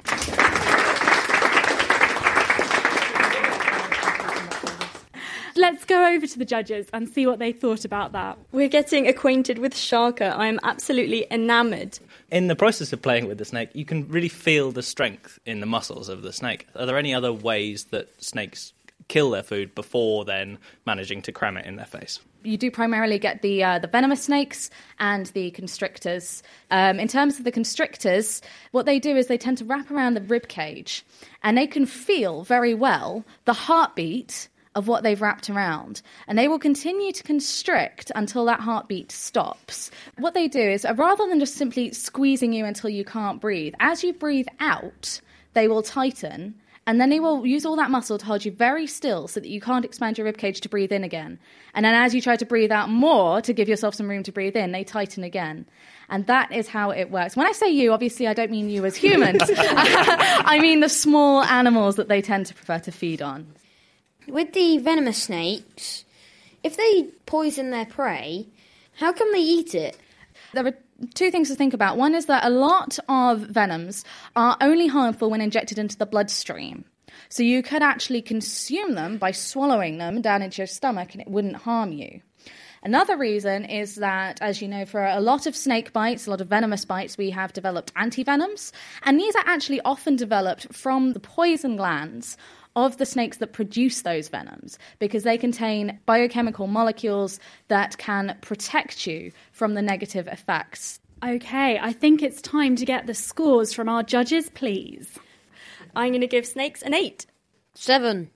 Let's go over to the judges and see what they thought about that. We're getting acquainted with Shaka. I am absolutely enamoured. In the process of playing with the snake, you can really feel the strength in the muscles of the snake. Are there any other ways that snakes kill their food before then managing to cram it in their face? you do primarily get the uh, the venomous snakes and the constrictors. Um, in terms of the constrictors, what they do is they tend to wrap around the rib cage, and they can feel very well the heartbeat of what they've wrapped around, and they will continue to constrict until that heartbeat stops. What they do is, uh, rather than just simply squeezing you until you can't breathe, as you breathe out, they will tighten and then they will use all that muscle to hold you very still so that you can't expand your ribcage to breathe in again. And then as you try to breathe out more to give yourself some room to breathe in, they tighten again. And that is how it works. When I say you, obviously I don't mean you as humans. I mean the small animals that they tend to prefer to feed on. With the venomous snakes, if they poison their prey, how can they eat it? There are two things to think about. One is that a lot of venoms are only harmful when injected into the bloodstream. So you could actually consume them by swallowing them down into your stomach and it wouldn't harm you. Another reason is that, as you know, for a lot of snake bites, a lot of venomous bites, we have developed antivenoms. And these are actually often developed from the poison glands of the snakes that produce those venoms because they contain biochemical molecules that can protect you from the negative effects. Okay, I think it's time to get the scores from our judges, please. I'm going to give snakes an 8. Seven.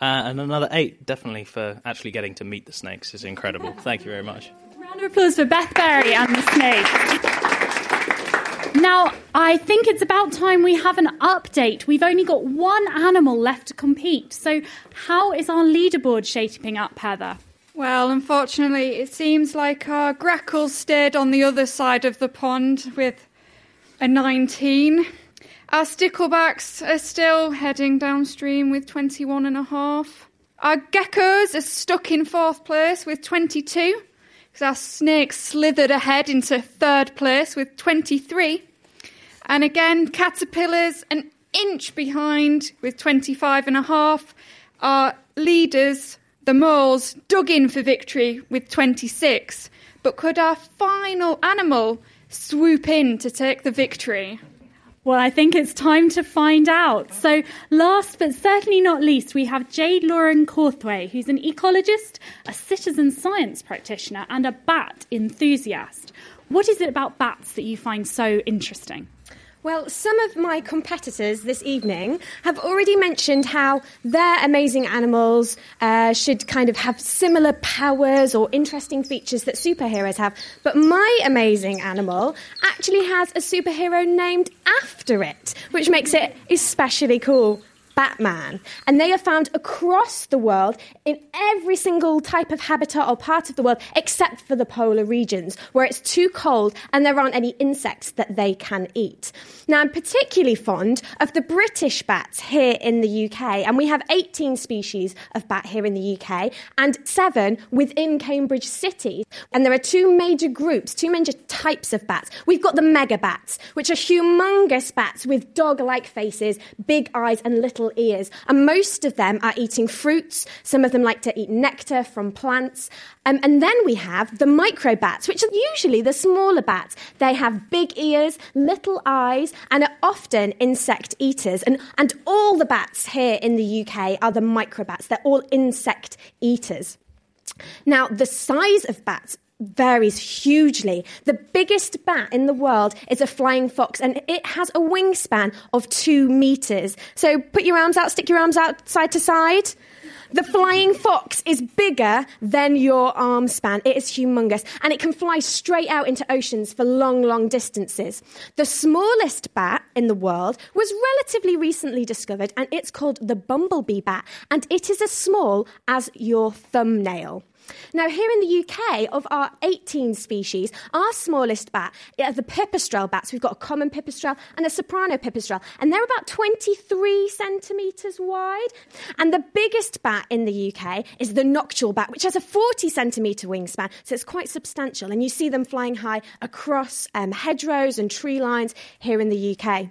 Uh, and another eight, definitely for actually getting to meet the snakes is incredible. Thank you very much. Round of applause for Beth Berry and the snakes. Now, I think it's about time we have an update. We've only got one animal left to compete. So, how is our leaderboard shaping up, Heather? Well, unfortunately, it seems like our grackle stayed on the other side of the pond with a 19. Our sticklebacks are still heading downstream with 21 and a half. Our geckos are stuck in fourth place with 22 because our snakes slithered ahead into third place with 23. And again, caterpillars an inch behind with 25 and a half. Our leaders, the moles, dug in for victory with 26. But could our final animal swoop in to take the victory? Well, I think it's time to find out. So, last but certainly not least, we have Jade Lauren Corthway, who's an ecologist, a citizen science practitioner, and a bat enthusiast. What is it about bats that you find so interesting? Well, some of my competitors this evening have already mentioned how their amazing animals uh, should kind of have similar powers or interesting features that superheroes have. But my amazing animal actually has a superhero named after it, which makes it especially cool. Batman. And they are found across the world in every single type of habitat or part of the world except for the polar regions where it's too cold and there aren't any insects that they can eat. Now, I'm particularly fond of the British bats here in the UK, and we have 18 species of bat here in the UK and seven within Cambridge City. And there are two major groups, two major types of bats. We've got the mega bats, which are humongous bats with dog like faces, big eyes, and little ears. And most of them are eating fruits. Some of them like to eat nectar from plants. Um, and then we have the microbats, which are usually the smaller bats. They have big ears, little eyes, and are often insect eaters. And, and all the bats here in the UK are the microbats. They're all insect eaters. Now, the size of bats varies hugely. The biggest bat in the world is a flying fox, and it has a wingspan of two meters. So put your arms out, stick your arms out side to side. The flying fox is bigger than your arm span. It is humongous and it can fly straight out into oceans for long, long distances. The smallest bat in the world was relatively recently discovered and it's called the bumblebee bat and it is as small as your thumbnail. Now, here in the UK, of our 18 species, our smallest bat are the pipistrelle bats. We've got a common pipistrelle and a soprano pipistrelle, and they're about 23 centimetres wide. And the biggest bat in the UK is the noctule bat, which has a 40 centimetre wingspan, so it's quite substantial. And you see them flying high across um, hedgerows and tree lines here in the UK.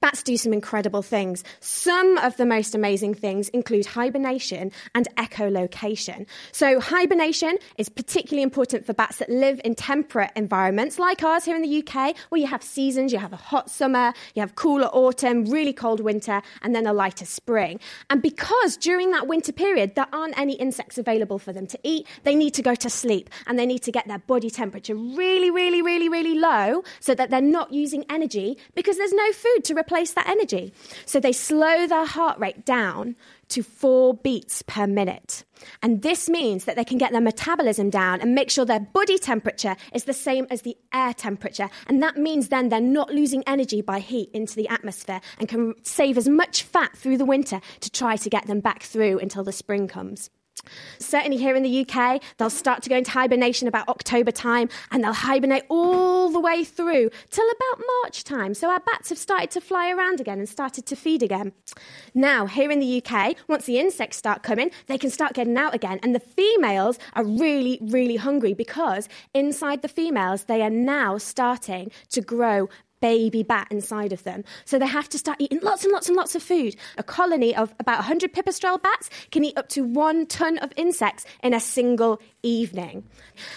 Bats do some incredible things. Some of the most amazing things include hibernation and echolocation. So, hibernation is particularly important for bats that live in temperate environments like ours here in the UK, where you have seasons, you have a hot summer, you have cooler autumn, really cold winter, and then a lighter spring. And because during that winter period there aren't any insects available for them to eat, they need to go to sleep and they need to get their body temperature really, really, really, really low so that they're not using energy because there's no food to replace that energy. So they slow their heart rate down to four beats per minute. And this means that they can get their metabolism down and make sure their body temperature is the same as the air temperature. And that means then they're not losing energy by heat into the atmosphere and can save as much fat through the winter to try to get them back through until the spring comes. Certainly here in the UK, they'll start to go into hibernation about October time and they'll hibernate all the way through till about March time. So our bats have started to fly around again and started to feed again. Now, here in the UK, once the insects start coming, they can start getting out again. And the females are really, really hungry because inside the females, they are now starting to grow baby bat inside of them. So they have to start eating lots and lots and lots of food. A colony of about 100 pipistrelle bats can eat up to one ton of insects in a single evening.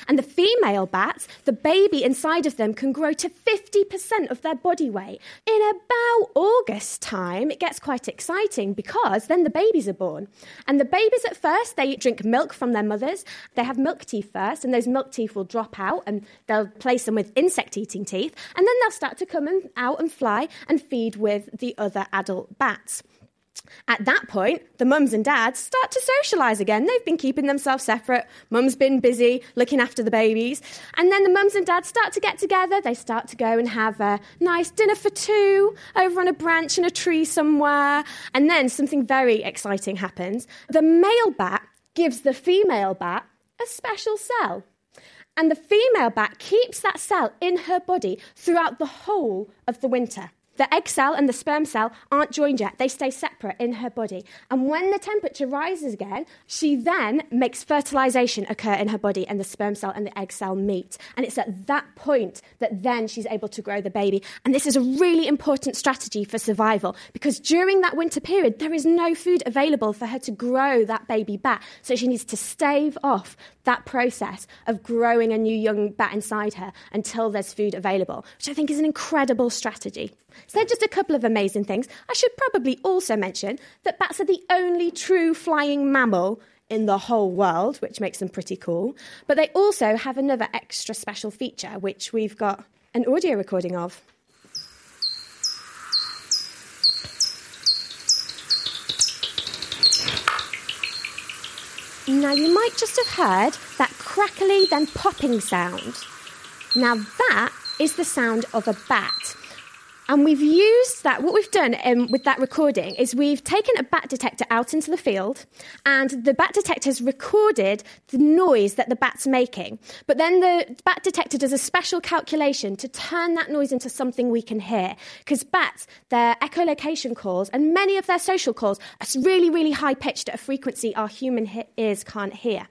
And the female bats, the baby inside of them can grow to 50% of their body weight. In about August time, it gets quite exciting because then the babies are born. And the babies at first, they drink milk from their mothers. They have milk teeth first, and those milk teeth will drop out and they'll place them with insect eating teeth. And then they'll start to come out and fly and feed with the other adult bats. At that point, the mums and dads start to socialise again. They've been keeping themselves separate. Mum's been busy looking after the babies. And then the mums and dads start to get together. They start to go and have a nice dinner for two over on a branch in a tree somewhere. And then something very exciting happens. The male bat gives the female bat a special cell. And the female bat keeps that cell in her body throughout the whole of the winter. The egg cell and the sperm cell aren't joined yet. They stay separate in her body. And when the temperature rises again, she then makes fertilization occur in her body and the sperm cell and the egg cell meet. And it's at that point that then she's able to grow the baby. And this is a really important strategy for survival because during that winter period, there is no food available for her to grow that baby bat. So she needs to stave off that process of growing a new young bat inside her until there's food available, which I think is an incredible strategy. So just a couple of amazing things. I should probably also mention that bats are the only true flying mammal in the whole world, which makes them pretty cool. But they also have another extra special feature, which we've got an audio recording of. Now, you might just have heard that crackly, then popping sound. Now, that is the sound of a bat. And we've used that, what we've done um, with that recording is we've taken a bat detector out into the field, and the bat detector has recorded the noise that the bat's making. But then the bat detector does a special calculation to turn that noise into something we can hear. Because bats, their echolocation calls and many of their social calls are really, really high pitched at a frequency our human he- ears can't hear.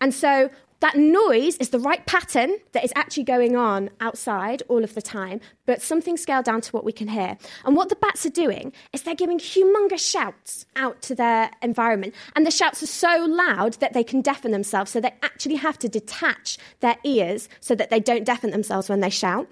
And so that noise is the right pattern that is actually going on outside all of the time, but something scaled down to what we can hear. And what the bats are doing is they're giving humongous shouts out to their environment. And the shouts are so loud that they can deafen themselves, so they actually have to detach their ears so that they don't deafen themselves when they shout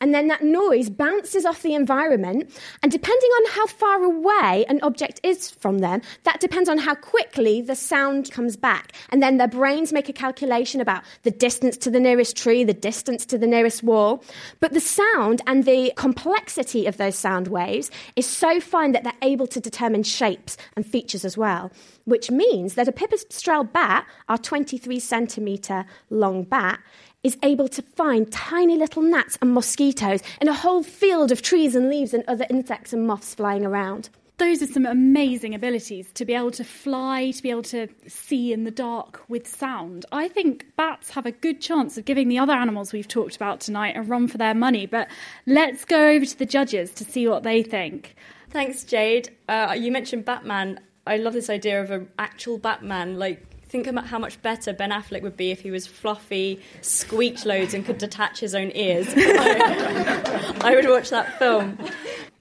and then that noise bounces off the environment. And depending on how far away an object is from them, that depends on how quickly the sound comes back. And then their brains make a calculation about the distance to the nearest tree, the distance to the nearest wall. But the sound and the complexity of those sound waves is so fine that they're able to determine shapes and features as well. Which means that a pipistrelle bat, our 23 centimetre long bat, is able to find tiny little gnats and mosquitoes in a whole field of trees and leaves and other insects and moths flying around. Those are some amazing abilities to be able to fly, to be able to see in the dark with sound. I think bats have a good chance of giving the other animals we've talked about tonight a run for their money, but let's go over to the judges to see what they think. Thanks, Jade. Uh, you mentioned Batman. I love this idea of an actual Batman, like think about how much better Ben Affleck would be if he was fluffy, squeaked loads, and could detach his own ears. I, would watch that film.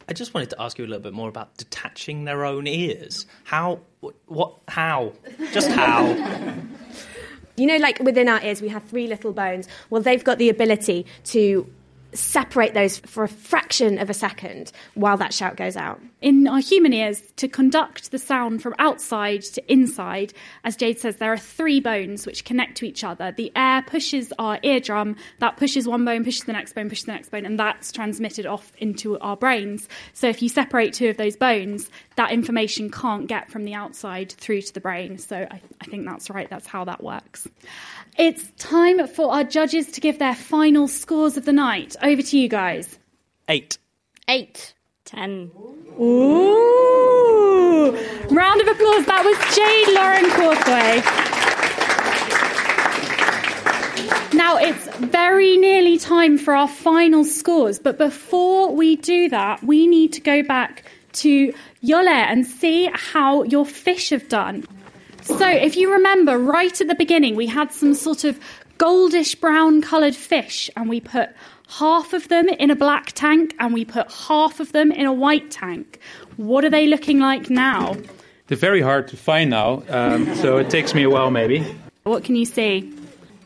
I just wanted to ask you a little bit more about detaching their own ears. How? What? How? Just how? You know, like within our ears, we have three little bones. Well, they've got the ability to separate those for a fraction of a second while that shout goes out. In our human ears, to conduct the sound from outside to inside, as Jade says, there are three bones which connect to each other. The air pushes our eardrum, that pushes one bone, pushes the next bone, pushes the next bone, and that's transmitted off into our brains. So if you separate two of those bones, that information can't get from the outside through to the brain. So I, I think that's right, that's how that works. It's time for our judges to give their final scores of the night. Over to you guys. Eight. Eight. Ten. Ooh! Round of applause. That was Jade Lauren Corthway. Now it's very nearly time for our final scores, but before we do that, we need to go back to Jolle and see how your fish have done. So, if you remember, right at the beginning, we had some sort of goldish brown coloured fish, and we put half of them in a black tank and we put half of them in a white tank. What are they looking like now? They're very hard to find now, um, so it takes me a while maybe. What can you see?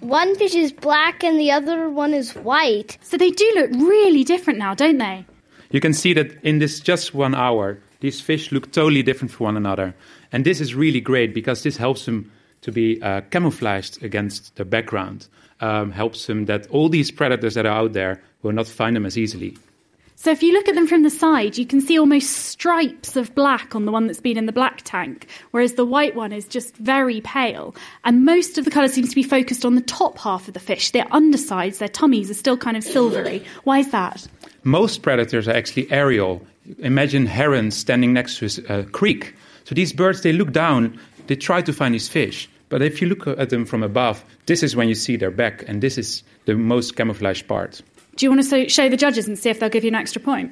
One fish is black and the other one is white. So they do look really different now, don't they? You can see that in this just one hour, these fish look totally different from one another. And this is really great because this helps them to be uh, camouflaged against the background, um, helps them that all these predators that are out there will not find them as easily. So if you look at them from the side, you can see almost stripes of black on the one that's been in the black tank, whereas the white one is just very pale. And most of the colour seems to be focused on the top half of the fish. Their undersides, their tummies are still kind of silvery. Why is that? Most predators are actually aerial. Imagine herons standing next to a uh, creek. So these birds, they look down, they try to find these fish. But if you look at them from above, this is when you see their back, and this is the most camouflaged part. Do you want to show the judges and see if they'll give you an extra point?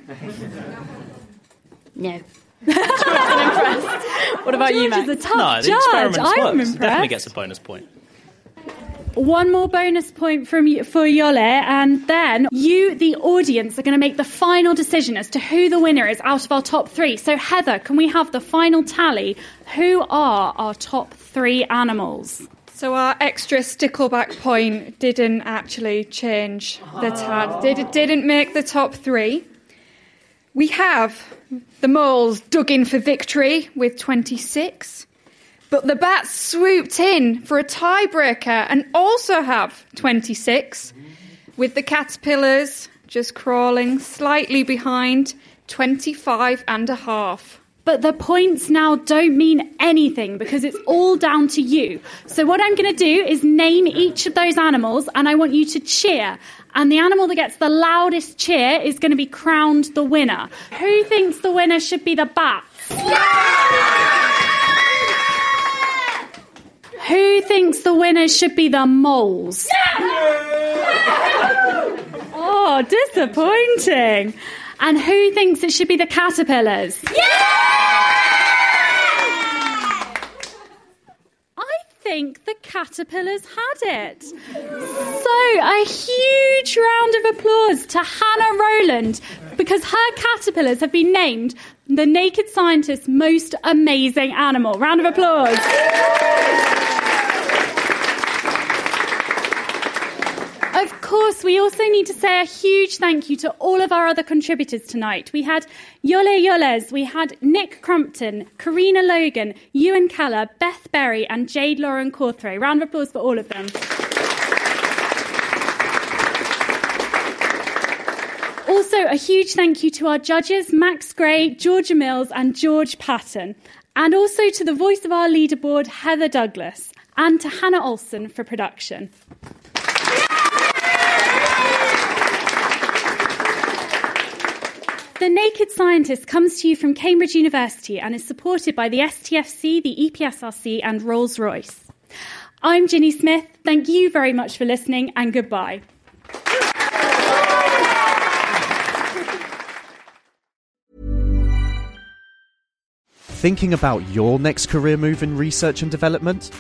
no. what about you, Max? no, the experiment works. Definitely gets a bonus point. One more bonus point from you, for Jolle, and then you, the audience, are going to make the final decision as to who the winner is out of our top three. So, Heather, can we have the final tally? Who are our top three animals? So our extra stickleback point didn't actually change the tad. Did, didn't make the top three. We have the moles dug in for victory with 26. But the bats swooped in for a tiebreaker and also have 26, with the caterpillars just crawling slightly behind 25 and a half. But the points now don't mean anything because it's all down to you. So, what I'm going to do is name each of those animals and I want you to cheer. And the animal that gets the loudest cheer is going to be crowned the winner. Who thinks the winner should be the bats? Who thinks the winner should be the moles? oh, disappointing. And who thinks it should be the caterpillars? I think the caterpillars had it. So, a huge round of applause to Hannah Rowland because her caterpillars have been named the Naked Scientist's most amazing animal. Round of applause. Course, we also need to say a huge thank you to all of our other contributors tonight. We had Jolle Jolles, we had Nick Crumpton, Corina Logan, Ewan Keller, Beth Berry, and Jade Lauren Cawthray. Round of applause for all of them. Also, a huge thank you to our judges, Max Gray, Georgia Mills, and George Patton. And also to the voice of our leaderboard, Heather Douglas, and to Hannah Olson for production. The Naked Scientist comes to you from Cambridge University and is supported by the STFC, the EPSRC, and Rolls Royce. I'm Ginny Smith. Thank you very much for listening, and goodbye. Thinking about your next career move in research and development?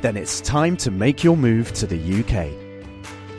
Then it's time to make your move to the UK.